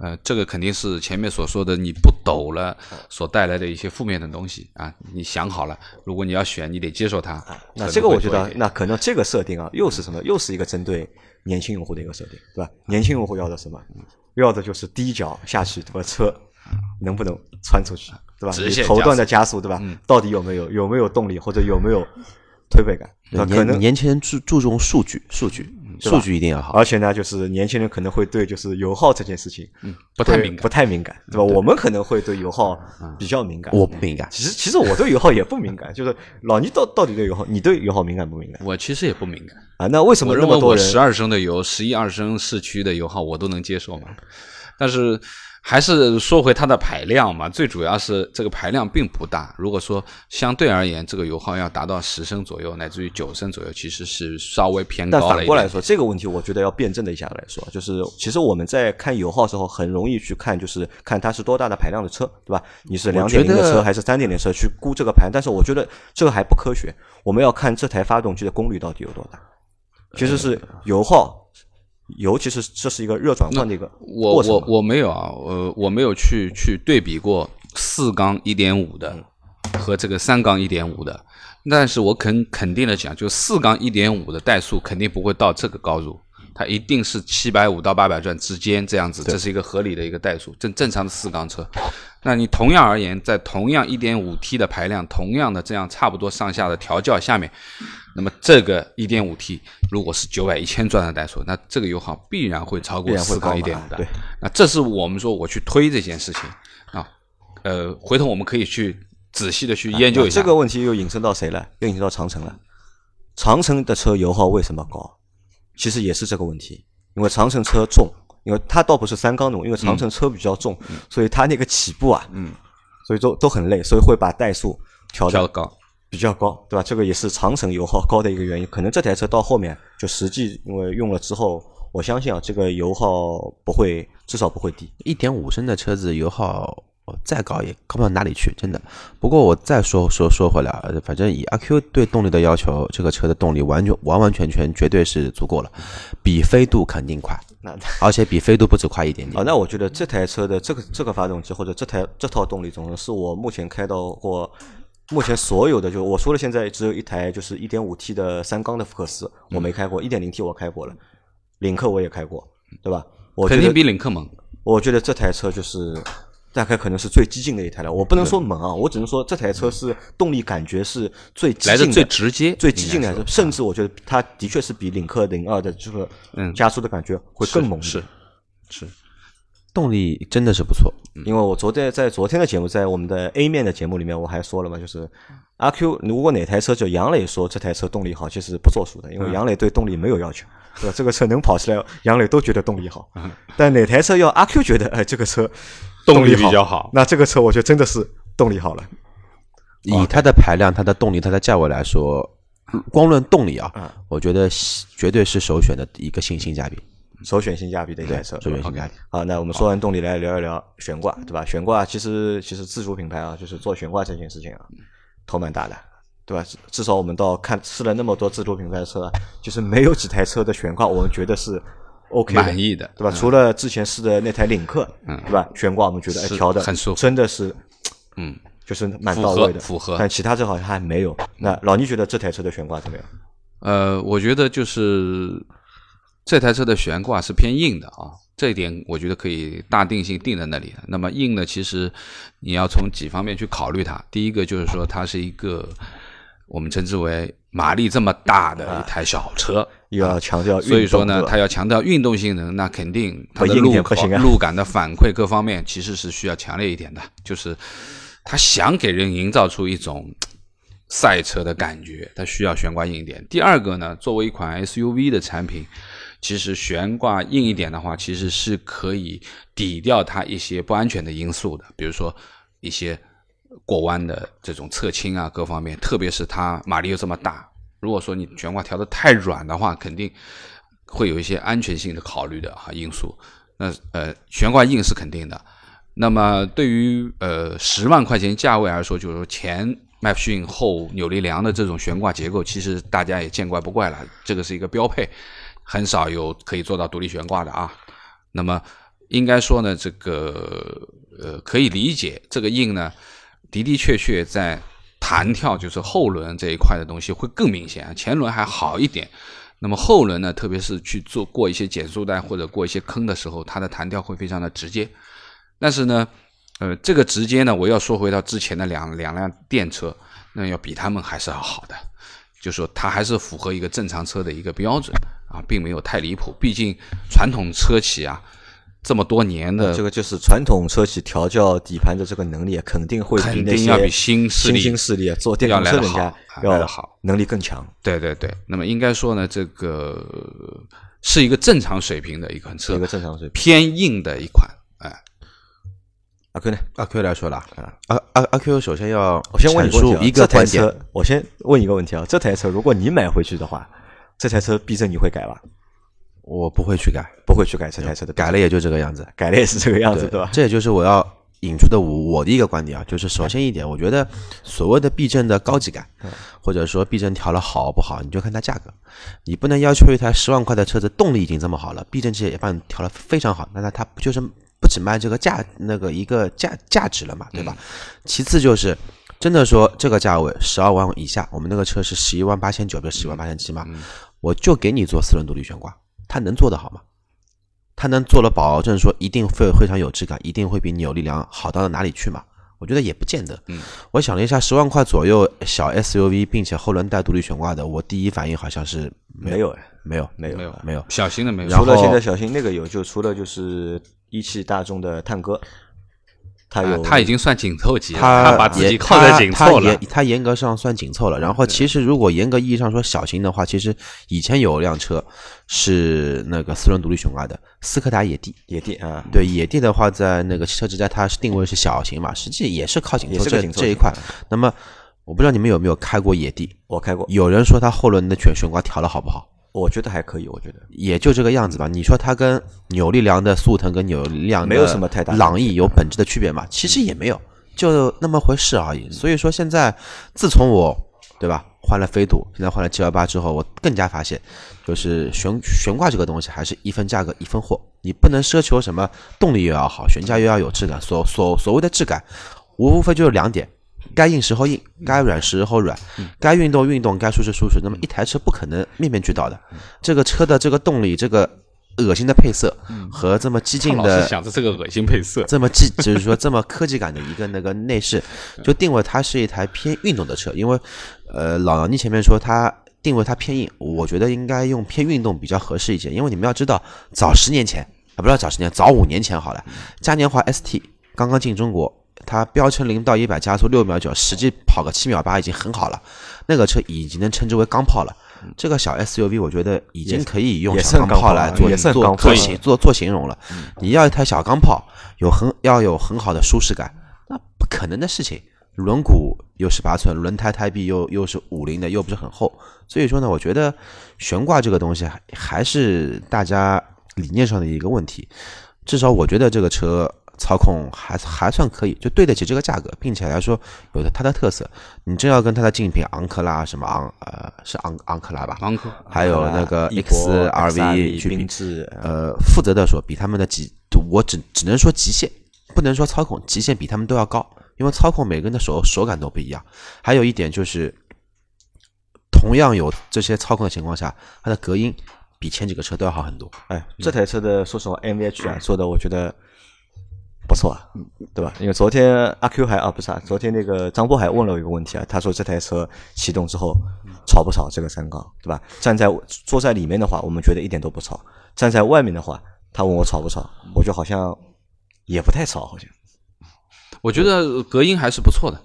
呃，这个肯定是前面所说的你不抖了所带来的一些负面的东西啊。你想好了，如果你要选，你得接受它。啊那这个我觉得，那可能这个设定啊，又是什么？又是一个针对年轻用户的一个设定，对吧？年轻用户要的什么？要的就是低脚下去，对吧？车能不能穿出去，对吧？直线你头段的加速，对吧？到底有没有有没有动力，或者有没有推背感？对吧？可年能年轻人注注重数据，数据，数据一定要好。而且呢，就是年轻人可能会对就是油耗这件事情，嗯，不太敏感不太敏感，对吧？我们可能会对油耗比较敏感。我不敏感，其实其实我对油耗也不敏感，就是老倪到到底对油耗，你对油耗敏感不敏感我其实也不敏感。啊？那为什么认为那么多十二升的油，十一二升市区的油耗我都能接受嘛。但是，还是说回它的排量嘛，最主要是这个排量并不大。如果说相对而言，这个油耗要达到十升左右，乃至于九升左右，其实是稍微偏高了一点。反过来说，这个问题我觉得要辩证的一下来说，就是其实我们在看油耗时候，很容易去看，就是看它是多大的排量的车，对吧？你是两点零的车还是三点零车去估这个排，但是我觉得这个还不科学。我们要看这台发动机的功率到底有多大，其实是油耗，尤其是这是一个热转换的一个我我我没有啊，呃，我没有去去对比过四缸一点五的和这个三缸一点五的，但是我肯肯定的讲，就四缸一点五的怠速肯定不会到这个高度，它一定是七百五到八百转之间这样子，这是一个合理的一个怠速，正正常的四缸车。那你同样而言，在同样一点五 T 的排量，同样的这样差不多上下的调教下面，那么这个一点五 T 如果是九百一千转的怠速，那这个油耗必然会超过四缸一点五的。对，那这是我们说我去推这件事情啊，呃，回头我们可以去仔细的去研究一下。这个问题又引申到谁了？又引申到长城了。长城的车油耗为什么高？其实也是这个问题，因为长城车重，因为它倒不是三缸的，因为长城车比较重，所以它那个起步啊，嗯，所以都都很累，所以会把怠速调的调高，比较高，对吧？这个也是长城油耗高的一个原因。可能这台车到后面就实际因为用了之后，我相信啊，这个油耗不会，至少不会低。一点五升的车子油耗再高也高不到哪里去，真的。不过我再说说说回来啊，反正以阿 Q 对动力的要求，这个车的动力完全完完全全绝对是足够了，比飞度肯定快，那而且比飞度不止快一点啊，点。那我觉得这台车的这个这个发动机或者这台这套动力总成是我目前开到过，目前所有的就我说了，现在只有一台就是一点五 T 的三缸的福克斯我没开过，一点零 T 我开过了，领克我也开过，对吧？我觉肯定得比领克猛。我觉得这台车就是大概可能是最激进的一台了。我不能说猛啊，我只能说这台车是动力感觉是最激进来的最直接最激进的甚至我觉得它的确是比领克零二的这个嗯。加速的感觉会更猛一是点。是，动力真的是不错，因为我昨天在昨天的节目，在我们的 A 面的节目里面，我还说了嘛，就是阿 Q 如果哪台车就杨磊说这台车动力好，其实不作数的，因为杨磊对动力没有要求，对吧？这个车能跑起来，杨磊都觉得动力好。但哪台车要阿 Q 觉得，哎，这个车动力力比较好那这个车我觉得真的是动力好了。以它的排量、它的动力、它的价位来说，光论动力啊嗯，我觉得绝对是首选的一个性性价比。首选性价比的一台车，首选性价比。好，那我们说完动力，来聊一聊悬挂，对吧？悬挂其实其实自主品牌啊，就是做悬挂这件事情啊，头蛮大的，对吧？至至少我们到看试了那么多自主品牌的车啊，就是没有几台车的悬挂我们觉得是 OK 的满意的对吧？除了之前试的那台领克，嗯对吧？悬挂我们觉得哎调的很舒服真的是嗯，就是蛮到位的，符合但其他车好像还没有。那老倪觉得这台车的悬挂怎么样？呃，我觉得就是这台车的悬挂是偏硬的啊，这一点我觉得可以大定性定在那里。那么硬呢，其实你要从几方面去考虑它。第一个就是说，它是一个我们称之为马力这么大的一台小车，又要强调所以说呢它要强调运动性能，那肯定它的路路感的反馈各方面其实是需要强烈一点的，就是它想给人营造出一种赛车的感觉，它需要悬挂硬一点。第二个呢，作为一款 SUV 的产品，其实悬挂硬一点的话，其实是可以抵掉它一些不安全的因素的，比如说一些过弯的这种侧倾啊，各方面，特别是它马力又这么大，如果说你悬挂调的太软的话，肯定会有一些安全性的考虑的啊因素。那呃，悬挂硬是肯定的。那么对于呃十万块钱价位来说，就是说前麦弗逊后扭力梁的这种悬挂结构，其实大家也见怪不怪了，这个是一个标配，很少有可以做到独立悬挂的啊。那么应该说呢，这个呃可以理解，这个硬呢的的确确在弹跳就是后轮这一块的东西会更明显，前轮还好一点。那么后轮呢，特别是去做过一些减速带或者过一些坑的时候，它的弹跳会非常的直接。但是呢，呃，这个直接呢，我要说回到之前的两两辆电车，那要比他们还是要好的，就说它还是符合一个正常车的一个标准啊，并没有太离谱。毕竟传统车企啊，这么多年的这个就是传统车企调教底盘的这个能力，肯定会比那些肯定要比新势力新兴势力做电动车人家要好。能力更强。对对对，那么应该说呢，这个是一个正常水平的一款车，一个正常水平。偏硬的一款，哎，阿 Q 呢？阿 Q 来说了，阿阿阿 Q 首先要我先问你一个观点，车，我先问一个问题啊，这台车如果你买回去的话，这台车避震你会改吧？我不会去改，不会去改这台车的，改了也就这个样子，改了也是这个样子，对吧？这也就是我要引出的我我的一个观点啊，就是首先一点，我觉得所谓的避震的高级感，或者说避震调了好不好，你就看它价格，你不能要求一台十万块的车子动力已经这么好了，避震器也帮你调了非常好，那它它不就是不只卖这个价那个一个价价值了嘛，对吧？其次就是真的说这个价位十二万以下，我们那个车是十一万八千九，不是十一万八千七嘛，我就给你做四轮独立悬挂。它能做得好吗？他能做了保证说一定会非常有质感，一定会比扭力梁好到哪里去吗？我觉得也不见得。嗯，我想了一下，十万块左右小 SUV，并且后轮带独立悬挂的，我第一反应好像是没有，没有，没有，没有，没有。小型的没有。除了现在小型那个有，就除了就是一汽大众的探歌。它有，它已经算紧凑级了，他把自己靠在紧凑了。它严格上算紧凑了。然后，其实如果严格意义上说小型的话，其实以前有辆车是那个四轮独立悬挂的斯柯达野地。野地啊，对野地的话，在那个汽车之家，它是定位是小型嘛，实际也是靠紧凑这这一块。那么，我不知道你们有没有开过野地？我开过。有人说它后轮的全悬挂调的好不好？我觉得还可以，我觉得也就这个样子吧。你说它跟扭力梁的速腾跟扭力梁没有什么太大朗逸有本质的区别嘛？其实也没有，就那么回事而已。所以说现在自从我对吧换了飞度，现在换了 G 幺八之后，我更加发现，就是悬悬挂这个东西还是一分价格一分货，你不能奢求什么动力又要好，悬架又要有质感。所所所谓的质感，无非就是两点。该硬时候硬，该软时候软，该运动运动，该舒适舒适。那么一台车不可能面面俱到的。这个车的这个动力，这个恶心的配色和这么激进的，想着这个恶心配色，这么激，就是说这么科技感的一个那个内饰，就定位它是一台偏运动的车。因为呃，老杨你前面说它定位它偏硬，我觉得应该用偏运动比较合适一些。因为你们要知道，早十年前啊，不知道早十年，早五年前好了，嘉年华 ST 刚刚进中国。它标称零到一百加速六秒九，实际跑个七秒八已经很好了。那个车已经能称之为钢炮了。这个小 SUV 我觉得已经可以用小钢炮来做做做形做做形容了。你要一台小钢炮，有很要有很好的舒适感，那不可能的事情。轮毂又十八寸，轮胎胎壁又又是五零的，又不是很厚。所以说呢，我觉得悬挂这个东西还还是大家理念上的一个问题。至少我觉得这个车。操控还还算可以，就对得起这个价格，并且来说有的它的特色。你真要跟它的竞品昂克拉什么昂呃是昂昂克拉吧，昂克，还有那个 X R V 去比，呃，负责的说比他们的极，我只只能说极限，不能说操控，极限比他们都要高，因为操控每个人的手手感都不一样。还有一点就是，同样有这些操控的情况下，它的隔音比前几个车都要好很多。哎，这台车的说实话，M V H 啊做的，我觉得。不错啊，对吧？因为昨天阿 Q 还啊不是啊，昨天那个张波还问了我一个问题啊，他说这台车启动之后吵不吵？这个三缸，对吧？站在坐在里面的话，我们觉得一点都不吵；站在外面的话，他问我吵不吵，我就好像也不太吵，好像。我觉得隔音还是不错的。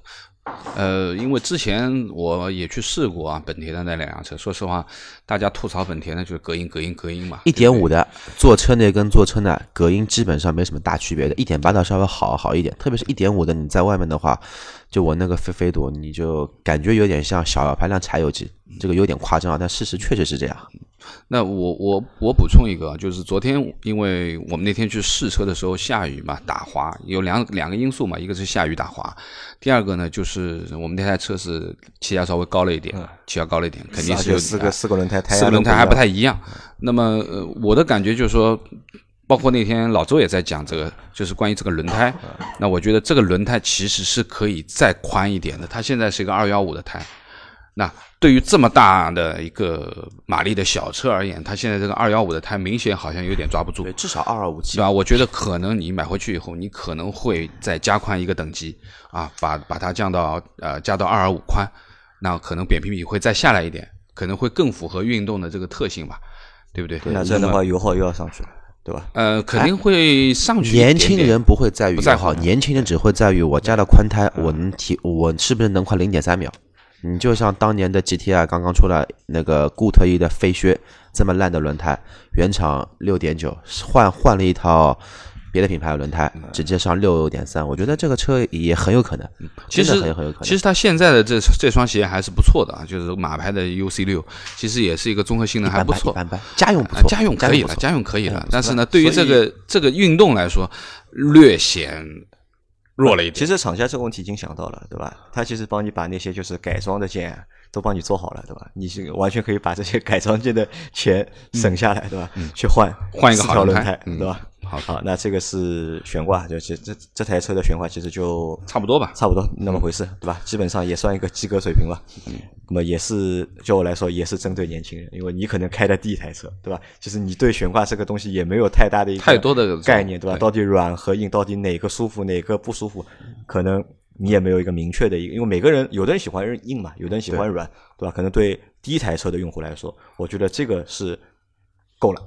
呃，因为之前我也去试过啊，本田的那两辆车。说实话，大家吐槽本田的就是隔音、隔音、隔音嘛。一点五的坐车内跟坐车内隔音基本上没什么大区别的，一点八的稍微好好一点。特别是一点五的，你在外面的话，就我那个飞飞度，你就感觉有点像小排量柴油机，这个有点夸张啊，但事实确实是这样。那我我我补充一个，就是昨天因为我们那天去试车的时候下雨嘛，打滑，有两两个因素嘛，一个是下雨打滑，第二个呢就是我们那台车是气压稍微高了一点，气压高了一点，肯定是有四个四个轮胎，胎四个轮胎还不太一样。那么呃，我的感觉就是说，包括那天老周也在讲这个，就是关于这个轮胎，那我觉得这个轮胎其实是可以再宽一点的，它现在是一个二幺五的胎。那对于这么大的一个马力的小车而言，它现在这个二幺五的胎明显好像有点抓不住。对，至少二二五七。对吧？我觉得可能你买回去以后，你可能会再加宽一个等级啊，把把它降到呃加到二二五宽，那可能扁平比会再下来一点，可能会更符合运动的这个特性吧，对不对？那这样的话油耗又要上去了，对吧？呃，肯定会上去。年轻人不会在于油耗，年轻人只会在于我加了宽胎，我能提，我是不是能快零点三秒？你就像当年的 GTI 刚刚出来那个固特异的飞靴，这么烂的轮胎，原厂六点九，换换了一套别的品牌的轮胎，直接上六点三，我觉得这个车也很有可能，其实很有可能。其实它现在的这这双鞋还是不错的啊，就是马牌的 UC 六，其实也是一个综合性能还不错，一般般，家用不错，啊家用可以了，家用可以了嗯。但是呢，对于这个这个运动来说，略显弱了一点。其实厂家这个问题已经想到了，对吧？他其实帮你把那些就是改装的件都帮你做好了，对吧？你是完全可以把这些改装件的钱省下来，对吧？去换换一个四条轮好轮胎嗯对吧？好好，那这个是悬挂，就是这这台车的悬挂其实就差不多吧差不多那么回事，对吧？基本上也算一个及格水平吧。那么也是就我来说，也是针对年轻人，因为你可能开的第一台车，对吧？其实你对悬挂这个东西也没有太大的一个太多的概念，对吧？对到底软和硬，到底哪个舒服，哪个不舒服，可能你也没有一个明确的一个，因为每个人有的人喜欢硬嘛，有的人喜欢软，对吧？可能对第一台车的用户来说，我觉得这个是够了。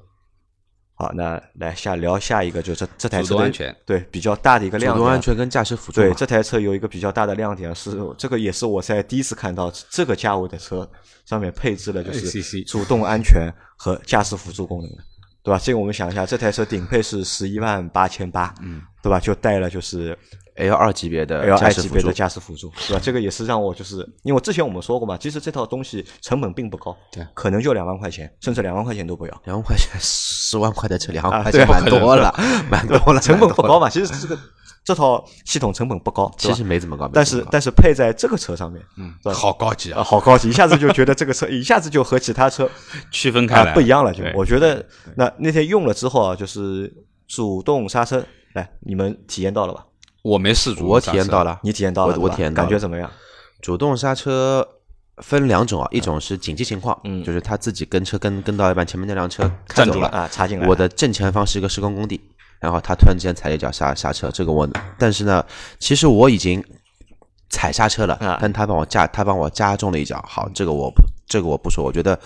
好，那来下聊下一个，就是这这台车的安全对比较大的一个亮点主。动安全跟驾驶辅助，对这台车有一个比较大的亮点是，这个也是我在第一次看到这个价位的车上面配置了就是主动安全和驾驶辅助功能的，对吧？这个我们想一下，这台车顶配是十一万八千八，嗯，对吧？就带了就是 L 二级别的 L 驾 I 级别的，驾驶辅助，对吧？这个也是让我就是因为之前我们说过嘛，其实这套东西成本并不高，对，可能就两万块钱，甚至两万块钱都不要。两万块钱，十万块的车，两万块钱蛮多了，蛮多了，成本不高嘛，其实这个这套系统成本不高，其实没怎么高，但是但是配在这个车上面，嗯好高级啊，啊，好高级，一下子就觉得这个车一下子就和其他车啊 区分开来不一样了。就我觉得，那那天用了之后啊，就是主动刹车，来，你们体验到了吧？我没试足，我体验到，了，你体验到了，我体验到了。感觉怎么样？主动刹车分两种啊，一种是紧急情况，嗯。就是他自己跟车跟跟到一半，前面那辆车站住了。啊，插进来。我的正前方是一个施工工地，然后他突然之间踩了一脚刹刹车，这个我，但是呢，其实我已经踩刹车了，啊。但他帮我加他帮我加重了一脚，好，这个我不这个我不说，我觉得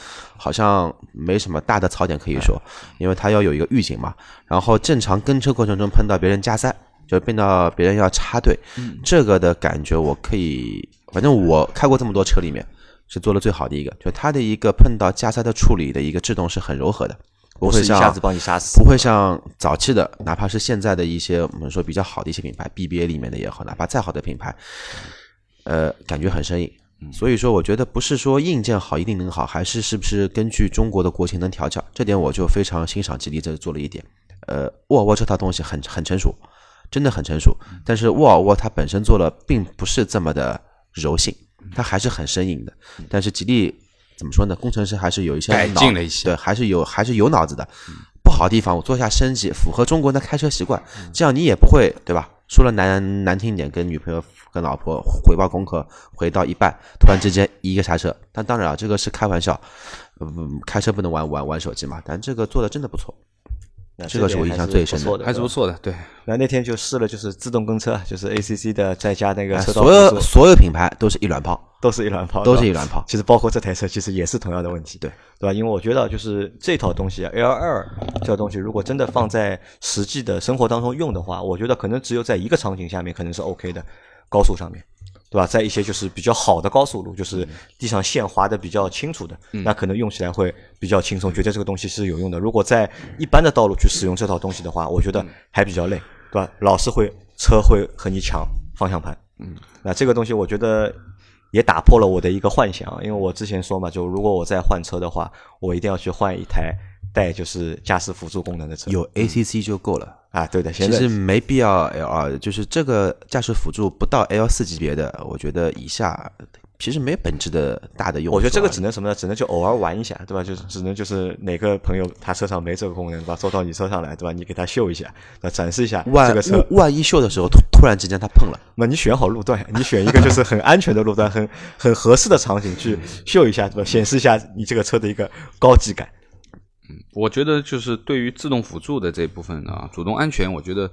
好像没什么大的槽点可以说，因为它要有一个预警嘛，然后正常跟车过程中碰到别人加塞。就碰到别人要插队，这个的感觉我可以，反正我开过这么多车里面是做的最好的一个，就它的一个碰到加塞的处理的一个制动是很柔和的，不会像一下子帮你杀死不，会像早期的，哪怕是现在的一些我们说比较好的一些品牌，BBA 里面的也好，哪怕再好的品牌，呃，感觉很生硬。所以说，我觉得不是说硬件好一定能好，还是是不是根据中国的国情能调教，这点我就非常欣赏吉利这做了一点。呃，沃尔沃这套东西很很成熟，真的很成熟，但是沃尔沃它本身做的并不是这么的柔性，它还是很生硬的。但是吉利怎么说呢？工程师还是有一些改脑进了一些对，还是有还是有脑子的。不好的地方我做一下升级，符合中国人的开车习惯，这样你也不会对吧？说了难难听一点，跟女朋友跟老婆回报功课，回到一半，突然之间一个刹车。但当然啊，这个是开玩笑，嗯，开车不能玩玩玩手机嘛。但这个做的真的不错。这个是我印象最深的还是不错的，对。那那天就试了，就是自动跟车，就是 ACC 的，再加那个哎车道所有所有品牌都是一卵炮，都是一卵炮，都是一卵炮。其实包括这台车，其实也是同样的问题，对对吧？因为我觉得就是这套东西，L 二这套东西，如果真的放在实际的生活当中用的话，我觉得可能只有在一个场景下面可能是 OK 的，高速上面，对吧？在一些就是比较好的高速路，就是地上线划的比较清楚的，那可能用起来会比较轻松，觉得这个东西是有用的。如果在一般的道路去使用这套东西的话，我觉得还比较累，对吧？老是会车会和你抢方向盘，嗯，那这个东西我觉得也打破了我的一个幻想，因为我之前说嘛，就如果我再换车的话，我一定要去换一台带就是驾驶辅助功能的车。有 ACC 就够了。啊，对的，现在其实没必要 L 二，就是这个驾驶辅助不到 L 四级别的，我觉得以下其实没本质的大的用。我觉得这个只能什么呢？只能就偶尔玩一下，对吧？就是只能就是哪个朋友他车上没这个功能，对吧？坐到你车上来，对吧？你给他秀一下，那展示一下万这个车。万一秀的时候突突然之间他碰了，那你选好路段，你选一个就是很安全的路段，很很合适的场景去秀一下，对吧？显示一下你这个车的一个高级感。我觉得就是对于自动辅助的这部分啊，主动安全，我觉得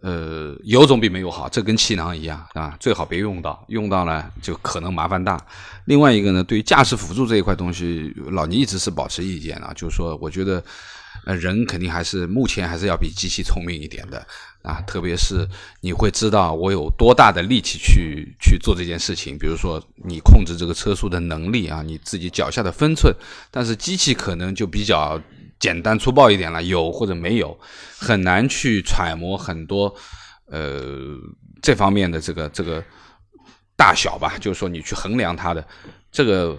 呃有总比没有好，这跟气囊一样啊，最好别用到，用到了就可能麻烦大。另外一个呢，对于驾驶辅助这一块东西，老倪一直是保持意见啊，就是说，我觉得呃人肯定还是目前还是要比机器聪明一点的啊，特别是你会知道我有多大的力气去去做这件事情，比如说你控制这个车速的能力啊，你自己脚下的分寸，但是机器可能就比较。简单粗暴一点了，有或者没有，很难去揣摩很多呃这方面的这个这个大小吧。就是说，你去衡量它的这个。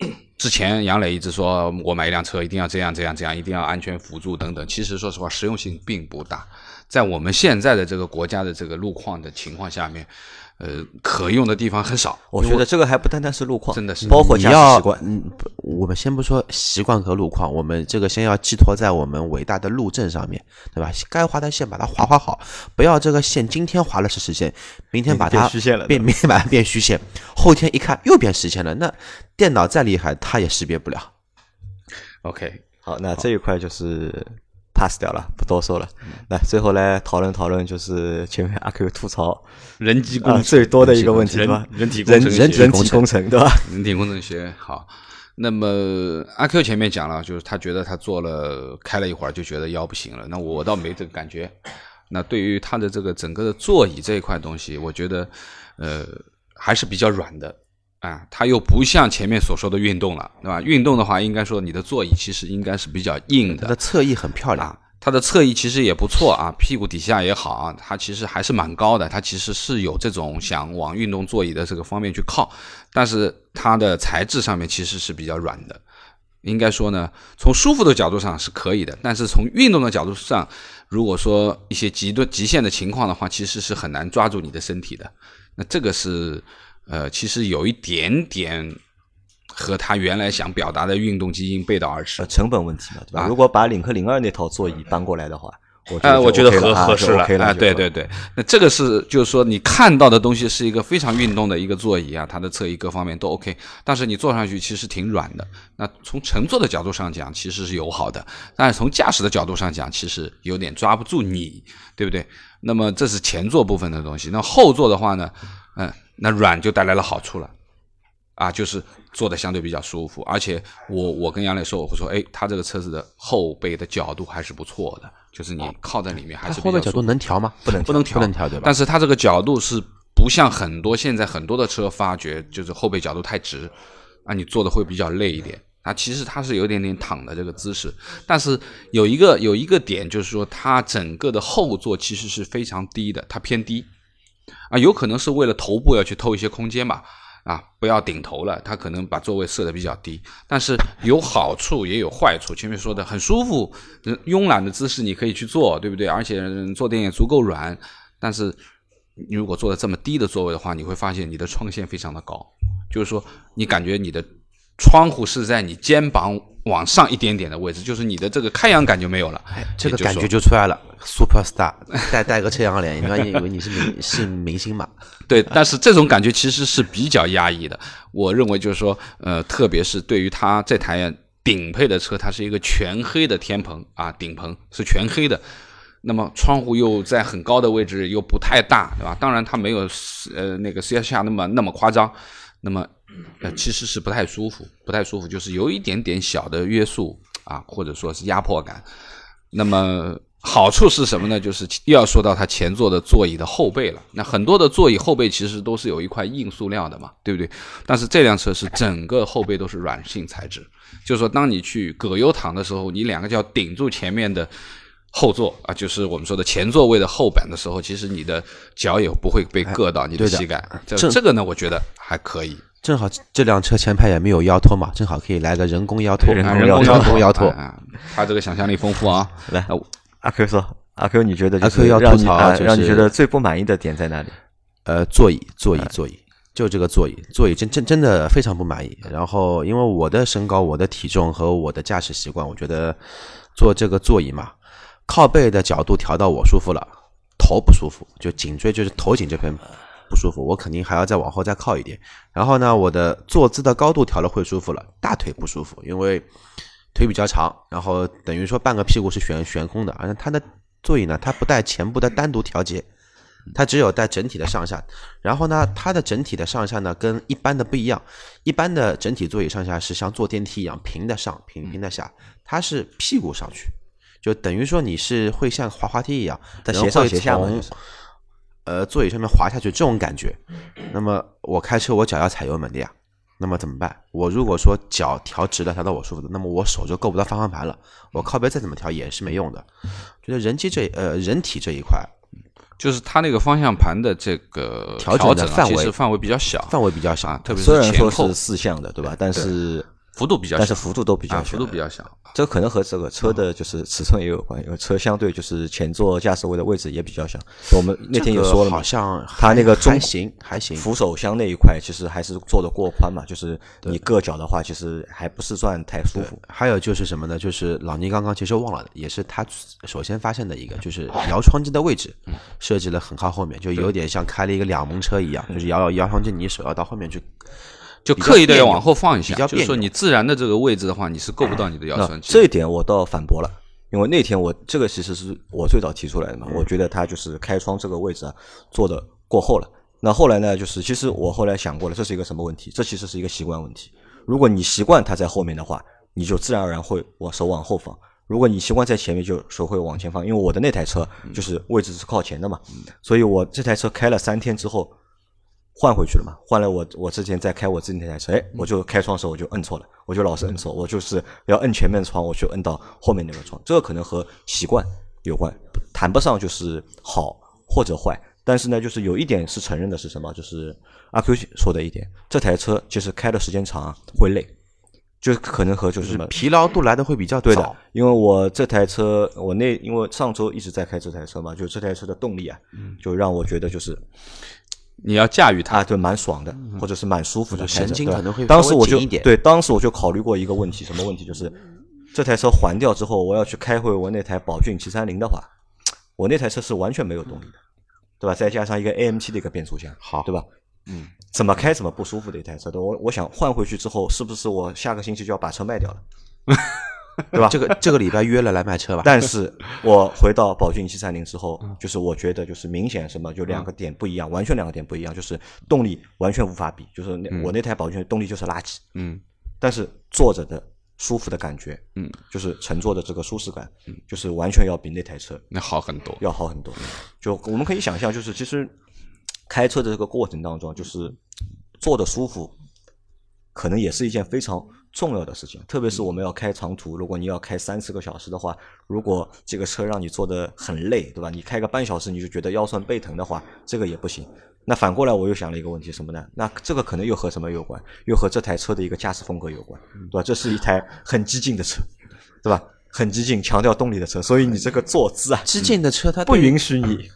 之前杨磊一直说我买一辆车一定要这样这样这样，一定要安全辅助等等。其实说实话，实用性并不大。在我们现在的这个国家的这个路况的情况下面。呃，可用的地方很少。我觉得这个还不单单是路况，真的是包括驾驶习惯。嗯，我们先不说习惯和路况，我们这个先要寄托在我们伟大的路政上面，对吧？该划的线把它划划好，不要这个线今天划了是实线，明天把它变虚线了，变明天把它变虚线，后天一看又变实线了，那电脑再厉害，它也识别不了。OK，好，那这一块就是。Pass 掉了，不多说了。来，最后来讨论讨论，就是前面阿 Q 吐槽人机工最多的一个问题，对吧？人体人人人体工程，对吧？人体工程学好。那么阿 Q 前面讲了，就是他觉得他做了开了一会儿就觉得腰不行了。那我倒没这个感觉。那对于他的这个整个的座椅这一块东西，我觉得呃还是比较软的。啊，它又不像前面所说的运动了，对吧？运动的话，应该说你的座椅其实应该是比较硬的。它的侧翼很漂亮，啊它的侧翼其实也不错啊，屁股底下也好啊，它其实还是蛮高的。它其实是有这种想往运动座椅的这个方面去靠，但是它的材质上面其实是比较软的。应该说呢，从舒服的角度上是可以的，但是从运动的角度上，如果说一些极端极限的情况的话，其实是很难抓住你的身体的。那这个是。呃，其实有一点点和他原来想表达的运动基因背道而驰，成本问题嘛，对吧？如果把领克零二那套座椅搬过来的话，呃，我觉得合合适了啊，对对对，那这个是就是说你看到的东西是一个非常运动的一个座椅啊，它的侧翼各方面都 OK，但是你坐上去其实挺软的。那从乘坐的角度上讲，其实是友好的，但是从驾驶的角度上讲，其实有点抓不住你，对不对？那么这是前座部分的东西，那后座的话呢，嗯。那软就带来了好处了，啊，就是坐的相对比较舒服，而且我我跟杨磊说，我会说，哎，他这个车子的后背的角度还是不错的，就是你靠在里面还是后背角度能调吗？不能不能调，不能调对吧？但是它这个角度是不像很多现在很多的车发觉就是后背角度太直，啊，你坐的会比较累一点。啊，其实它是有点点躺的这个姿势，但是有一个有一个点就是说，它整个的后座其实是非常低的，它偏低。啊，有可能是为了头部要去偷一些空间吧，啊，不要顶头了，他可能把座位设的比较低，但是有好处也有坏处。前面说的很舒服，慵懒的姿势你可以去做，对不对？而且坐垫也足够软，但是你如果坐的这么低的座位的话，你会发现你的窗线非常的高，就是说你感觉你的。窗户是在你肩膀往上一点点的位置，就是你的这个开阳感就没有了，这个感觉就出来了。Super Star 带带个遮阳帘，你以为你是明是明星嘛？对，但是这种感觉其实是比较压抑的。我认为就是说，呃，特别是对于它这台顶配的车，它是一个全黑的天棚啊，顶棚是全黑的，那么窗户又在很高的位置，又不太大，对吧？当然它没有呃那个 C S 下那么那么夸张，那么。呃，其实是不太舒服，不太舒服，就是有一点点小的约束啊，或者说是压迫感。那么好处是什么呢？就是又要说到它前座的座椅的后背了。那很多的座椅后背其实都是有一块硬塑料的嘛，对不对？但是这辆车是整个后背都是软性材质，就是说当你去葛优躺的时候，你两个脚顶住前面的后座啊，就是我们说的前座位的后板的时候，其实你的脚也不会被硌到你的膝盖。这这个呢，我觉得还可以。正好这辆车前排也没有腰托嘛，正好可以来个人工腰托，人工腰托腰托。他这个想象力丰富啊！来，阿 Q 说，阿 Q 你觉得阿 Q 要吐槽，让你觉得最不满意的点在哪里？呃，座椅，座椅，座椅，就这个座椅，座椅真真真的非常不满意。然后，因为我的身高、我的体重和我的驾驶习惯，我觉得坐这个座椅嘛，靠背的角度调到我舒服了，头不舒服，就颈椎就是头颈这边。不舒服，我肯定还要再往后再靠一点。然后呢，我的坐姿的高度调了会舒服了，大腿不舒服，因为腿比较长，然后等于说半个屁股是悬悬空的。而且它的座椅呢，它不带前部的单独调节，它只有带整体的上下。然后呢，它的整体的上下呢跟一般的不一样，一般的整体座椅上下是像坐电梯一样平的上平平的下，它是屁股上去，就等于说你是会像滑滑梯一样，斜上斜下嘛。呃，座椅上面滑下去这种感觉，那么我开车我脚要踩油门的呀，那么怎么办？我如果说脚调直了，调到我舒服的，那么我手就够不到方向盘了，我靠背再怎么调也是没用的。觉得人机这呃人体这一块就是它那个方向盘的这个调整范围其实范围比较小，范围比较小啊，特别虽然说前后是四项的，对吧？但是幅度比较小，但是幅度都比较啊，小，幅度比较小。这可能和这个车的就是尺寸也有关，因为车相对就是前座驾驶位的位置也比较小。我们那天也说了嘛这个好，像它那个中还行还行，扶手箱那一块其实还是做的过宽嘛，就是你硌脚的话，其实还不是算太舒服。还有就是什么呢？就是老倪刚刚其实忘了，也是他首先发现的一个，就是摇窗机的位置设计的很靠后面，就有点像开了一个两门车一样，就是摇摇窗机，你手要到后面去。就刻意的要往后放一下，比较就是说你自然的这个位置的话，你是够不到你的腰那酸肌。这一点我倒反驳了，因为那天我这个其实是我最早提出来的嘛，嗯我觉得他就是开窗这个位置啊做的过后了。那后来呢，就是其实我后来想过了，这是一个什么问题？这其实是一个习惯问题。如果你习惯它在后面的话，你就自然而然会往手往后放。如果你习惯在前面，就手会往前放。因为我的那台车嗯就是位置是靠前的嘛，所以我这台车开了三天之后，换回去了嘛，换了我我之前在开我自己那台车，哎，我就开窗的时候我就摁错了，我就老是摁错，我就是要摁前面窗，我去摁到后面那个窗，这个可能和习惯有关，谈不上就是好或者坏，但是呢，就是有一点是承认的是什么，就是阿 Q 说的一点，这台车其实开的时间长啊会累，就可能和就是什么疲劳度来的会比较对的，，因为我这台车，我那因为上周一直在开这台车嘛，就这台车的动力啊，就让我觉得就是你要驾驭它，啊，对，蛮爽的，或者是蛮舒服的神经可能会当时我就对，当时我就考虑过一个问题，什么问题？就是这台车还掉之后，我要去开回我那台宝骏七三零的话，我那台车是完全没有动力的，对吧？再加上一个 AMT 的一个变速箱，好对吧？嗯，怎么开怎么不舒服的一台车，对我我想换回去之后，是不是我下个星期就要把车卖掉了？对吧？这个这个礼拜约了来卖车吧。但是 我回到宝骏七三零之后，嗯就是我觉得就是明显什么，就两个点不一样，完全两个点不一样，就是动力完全无法比，就是那、我那台宝骏动力就是垃圾，嗯，但是坐着的舒服的感觉，嗯，就是乘坐的这个舒适感，嗯，就是完全要比那台车那好很多。要好很多。就我们可以想象，就是其实开车的这个过程当中，就是坐的舒服，可能也是一件非常重要的事情。特别是我们要开长途，如果你要开三四个小时的话，如果这个车让你坐的很累，对吧？你开个半小时你就觉得腰酸背疼的话，这个也不行。那反过来，我又想了一个问题，什么呢？那这个可能又和什么有关？又和这台车的一个驾驶风格有关，对吧？这是一台很激进的车，对吧？很激进，强调动力的车，所以你这个坐姿啊，激进的车它不允许你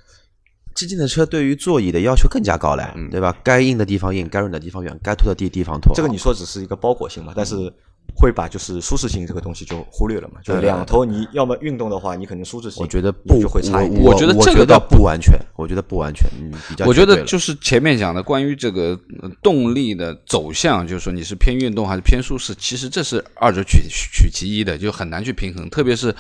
激进的车对于座椅的要求更加高了，对吧？该硬的地方硬，该软的地方软，该拖的地地方拖。这个你说只是一个包裹性嘛，但是会把就是舒适性这个东西就忽略了嘛。就两头你要么运动的话，你肯定舒适性，我觉得不就会差一点。我我觉得我觉得这个倒不完全，我觉得不完全，嗯，比较我觉得就是前面讲的关于这个呃动力的走向，就是说你是偏运动还是偏舒适，其实这是二者取取其一的，就很难去平衡。特别是，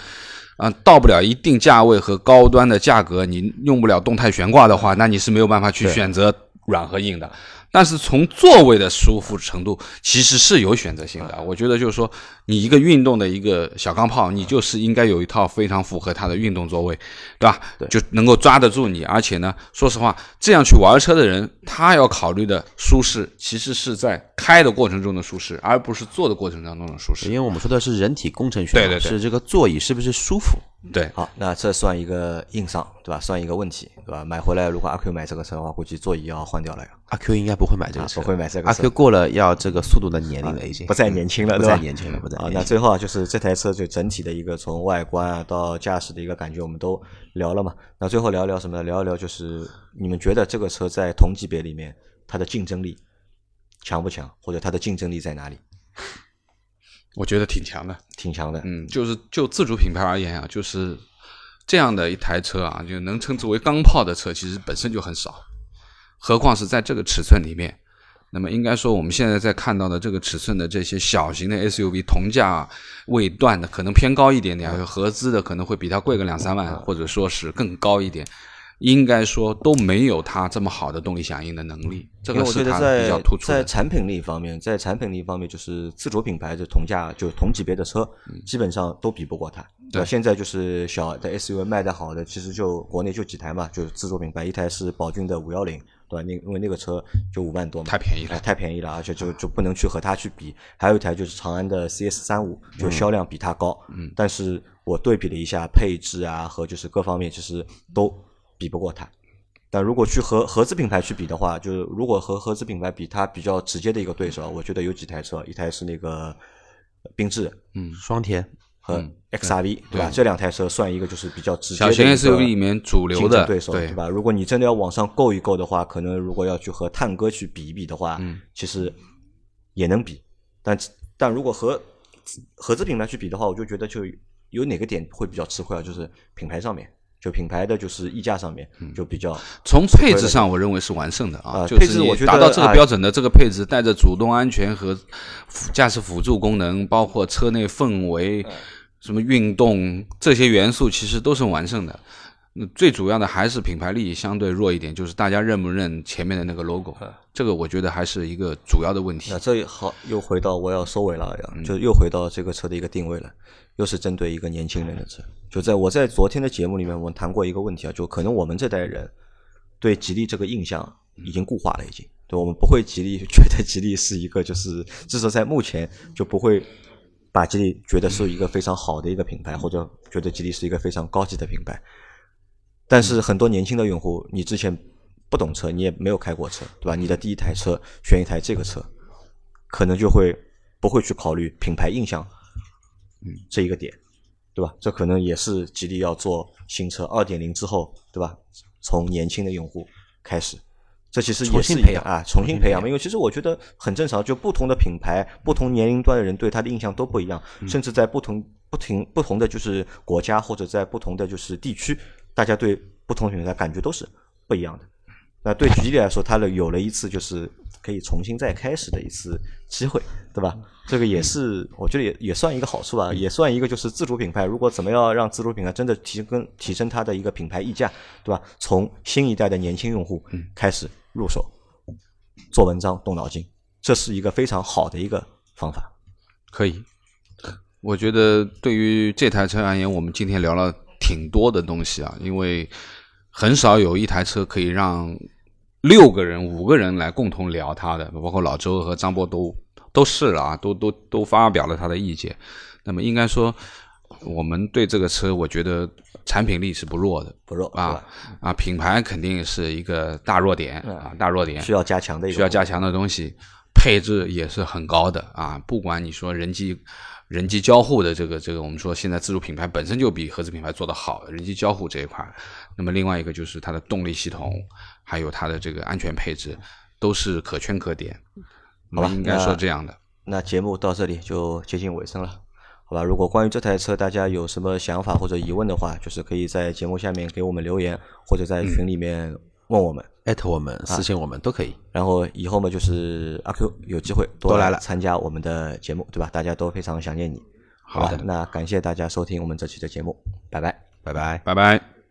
啊、到不了一定价位和高端的价格，你用不了动态悬挂的话，那你是没有办法去选择软和硬的。但是从座位的舒服程度，其实是有选择性的。我觉得就是说，你一个运动的一个小钢炮，你就是应该有一套非常符合它的运动座位，对吧？就能够抓得住你。而且呢，说实话，这样去玩车的人，他要考虑的舒适，其实是在开的过程中的舒适，而不是坐的过程当中的舒适因。为我们说的是人体工程学，对对对是这个座椅是不是舒服？对，好，那这算一个硬伤，对吧？算一个问题，对吧？买回来如果阿 Q 买这个车的话，估计座椅要换掉了呀，阿 Q 应该不会买这个车，啊不会买这个阿车 Q 过了要这个速度的年龄了，已经不再年轻了，不对吧？再年轻了，不再啊，那最后啊，就是这台车就整体的一个从外观啊到驾驶的一个感觉，我们都聊了嘛。那最后聊一聊什么呢？聊一聊就是你们觉得这个车在同级别里面它的竞争力强不强，或者它的竞争力在哪里？我觉得挺强的。挺强的，嗯，就是就自主品牌而言啊，就是这样的一台车啊，就能称之为钢炮的车，其实本身就很少，何况是在这个尺寸里面。那么应该说，我们现在在看到的这个尺寸的这些小型的 SUV，同价位段的可能偏高一点点，合资的可能会比它贵个两三万，或者说是更高一点。应该说都没有它这么好的动力响应的能力，这个是它觉得比较在突出的。在产品力方面，在产品力方面，就是自主品牌的同价就同级别的车，基本上都比不过它。嗯对现在就是小的 SUV 卖的好的，其实就国内就几台嘛，就是自主品牌，一台是宝骏的五幺零，对吧？那因为那个车就五万多嘛，太便宜了哎太便宜了，而且就就不能去和它去比。还有一台就是长安的 CS 三五，就销量比它高，嗯，但是我对比了一下配置啊和就是各方面，其实都比不过它。但如果去和合资品牌去比的话，就是如果和合资品牌比，它比较直接的一个对手，我觉得有几台车，一台是那个缤智嗯。双田。和嗯 XRV，、对吧？对这两台车算一个就是比较直接小型 SUV 里面主流的。竞争对手，对吧？如果你真的要往上够一够的话，可能如果要去和探戈去比一比的话，嗯。其实也能比，但但如果和合资品牌去比的话，我就觉得就有哪个点会比较吃亏啊？就是品牌上面，就品牌的就是溢价上面嗯就比较从配置上，我认为是完胜的啊，啊就是你配置我觉得达到这个啊标准的这个配置，带着主动安全和辅驾驶辅助功能，包括车内氛围、什么运动这些元素，其实都是完胜的。嗯最主要的还是品牌力相对弱一点，就是大家认不认前面的那个 logo，这个我觉得还是一个主要的问题那。这好又回到我要收尾了，嗯就又回到这个车的一个定位了，又是针对一个年轻人的车。就在我在昨天的节目里面，我们谈过一个问题啊，就可能我们这代人对吉利这个印象已经固化了，已经对我们不会吉利 觉得吉利是一个就是至少在目前就不会把吉利觉得是一个非常好的一个品牌，或者觉得吉利是一个非常高级的品牌。但是很多年轻的用户，你之前不懂车，你也没有开过车，对吧？你的第一台车选一台这个车，可能就会不会去考虑品牌印象，嗯，这一个点，对吧？这可能也是吉利要做新车二点零之后，对吧？从年轻的用户开始，这其实也是啊，重新培养嘛。因为其实我觉得很正常，就不同的品牌、不同年龄段的人对它的印象都不一样，甚至在不同、不停、不同的就是国家或者在不同的就是地区，大家对不同品牌感觉都是不一样的。那对吉利来说，它的有了一次就是可以重新再开始的一次机会，对吧？这个也是我觉得也也算一个好处吧，也算一个就是自主品牌。如果怎么样让自主品牌真的提升提升它的一个品牌溢价，对吧？从新一代的年轻用户开始入手，做文章动脑筋，这是一个非常好的一个方法。可以，我觉得对于这台车而言，我们今天聊了挺多的东西啊，因为很少有一台车可以让六个人、五个人来共同聊它的，包括老周和张波都都试了啊，都都都发表了他的意见。那么应该说，我们对这个车，我觉得产品力是不弱的不弱啊啊，品牌肯定是一个大弱点啊，大弱点需要加强的一个需要加强的东西，配置也是很高的啊。不管你说人机人机交互的这个这个，我们说现在自主品牌本身就比合资品牌做得好，人机交互这一块。那么另外一个就是它的动力系统，还有它的这个安全配置，都是可圈可点。好吧应该说这样的。那节目到这里就接近尾声了，好吧？如果关于这台车大家有什么想法或者疑问的话，就是可以在节目下面给我们留言，或者在群里面问我们。艾特我们、私信我们都可以。然后以后嘛，就是阿 Q 有机会多多来了参加我们的节目，对吧？大家都非常想念你。好的，那感谢大家收听我们这期的节目，拜拜。拜拜。拜拜。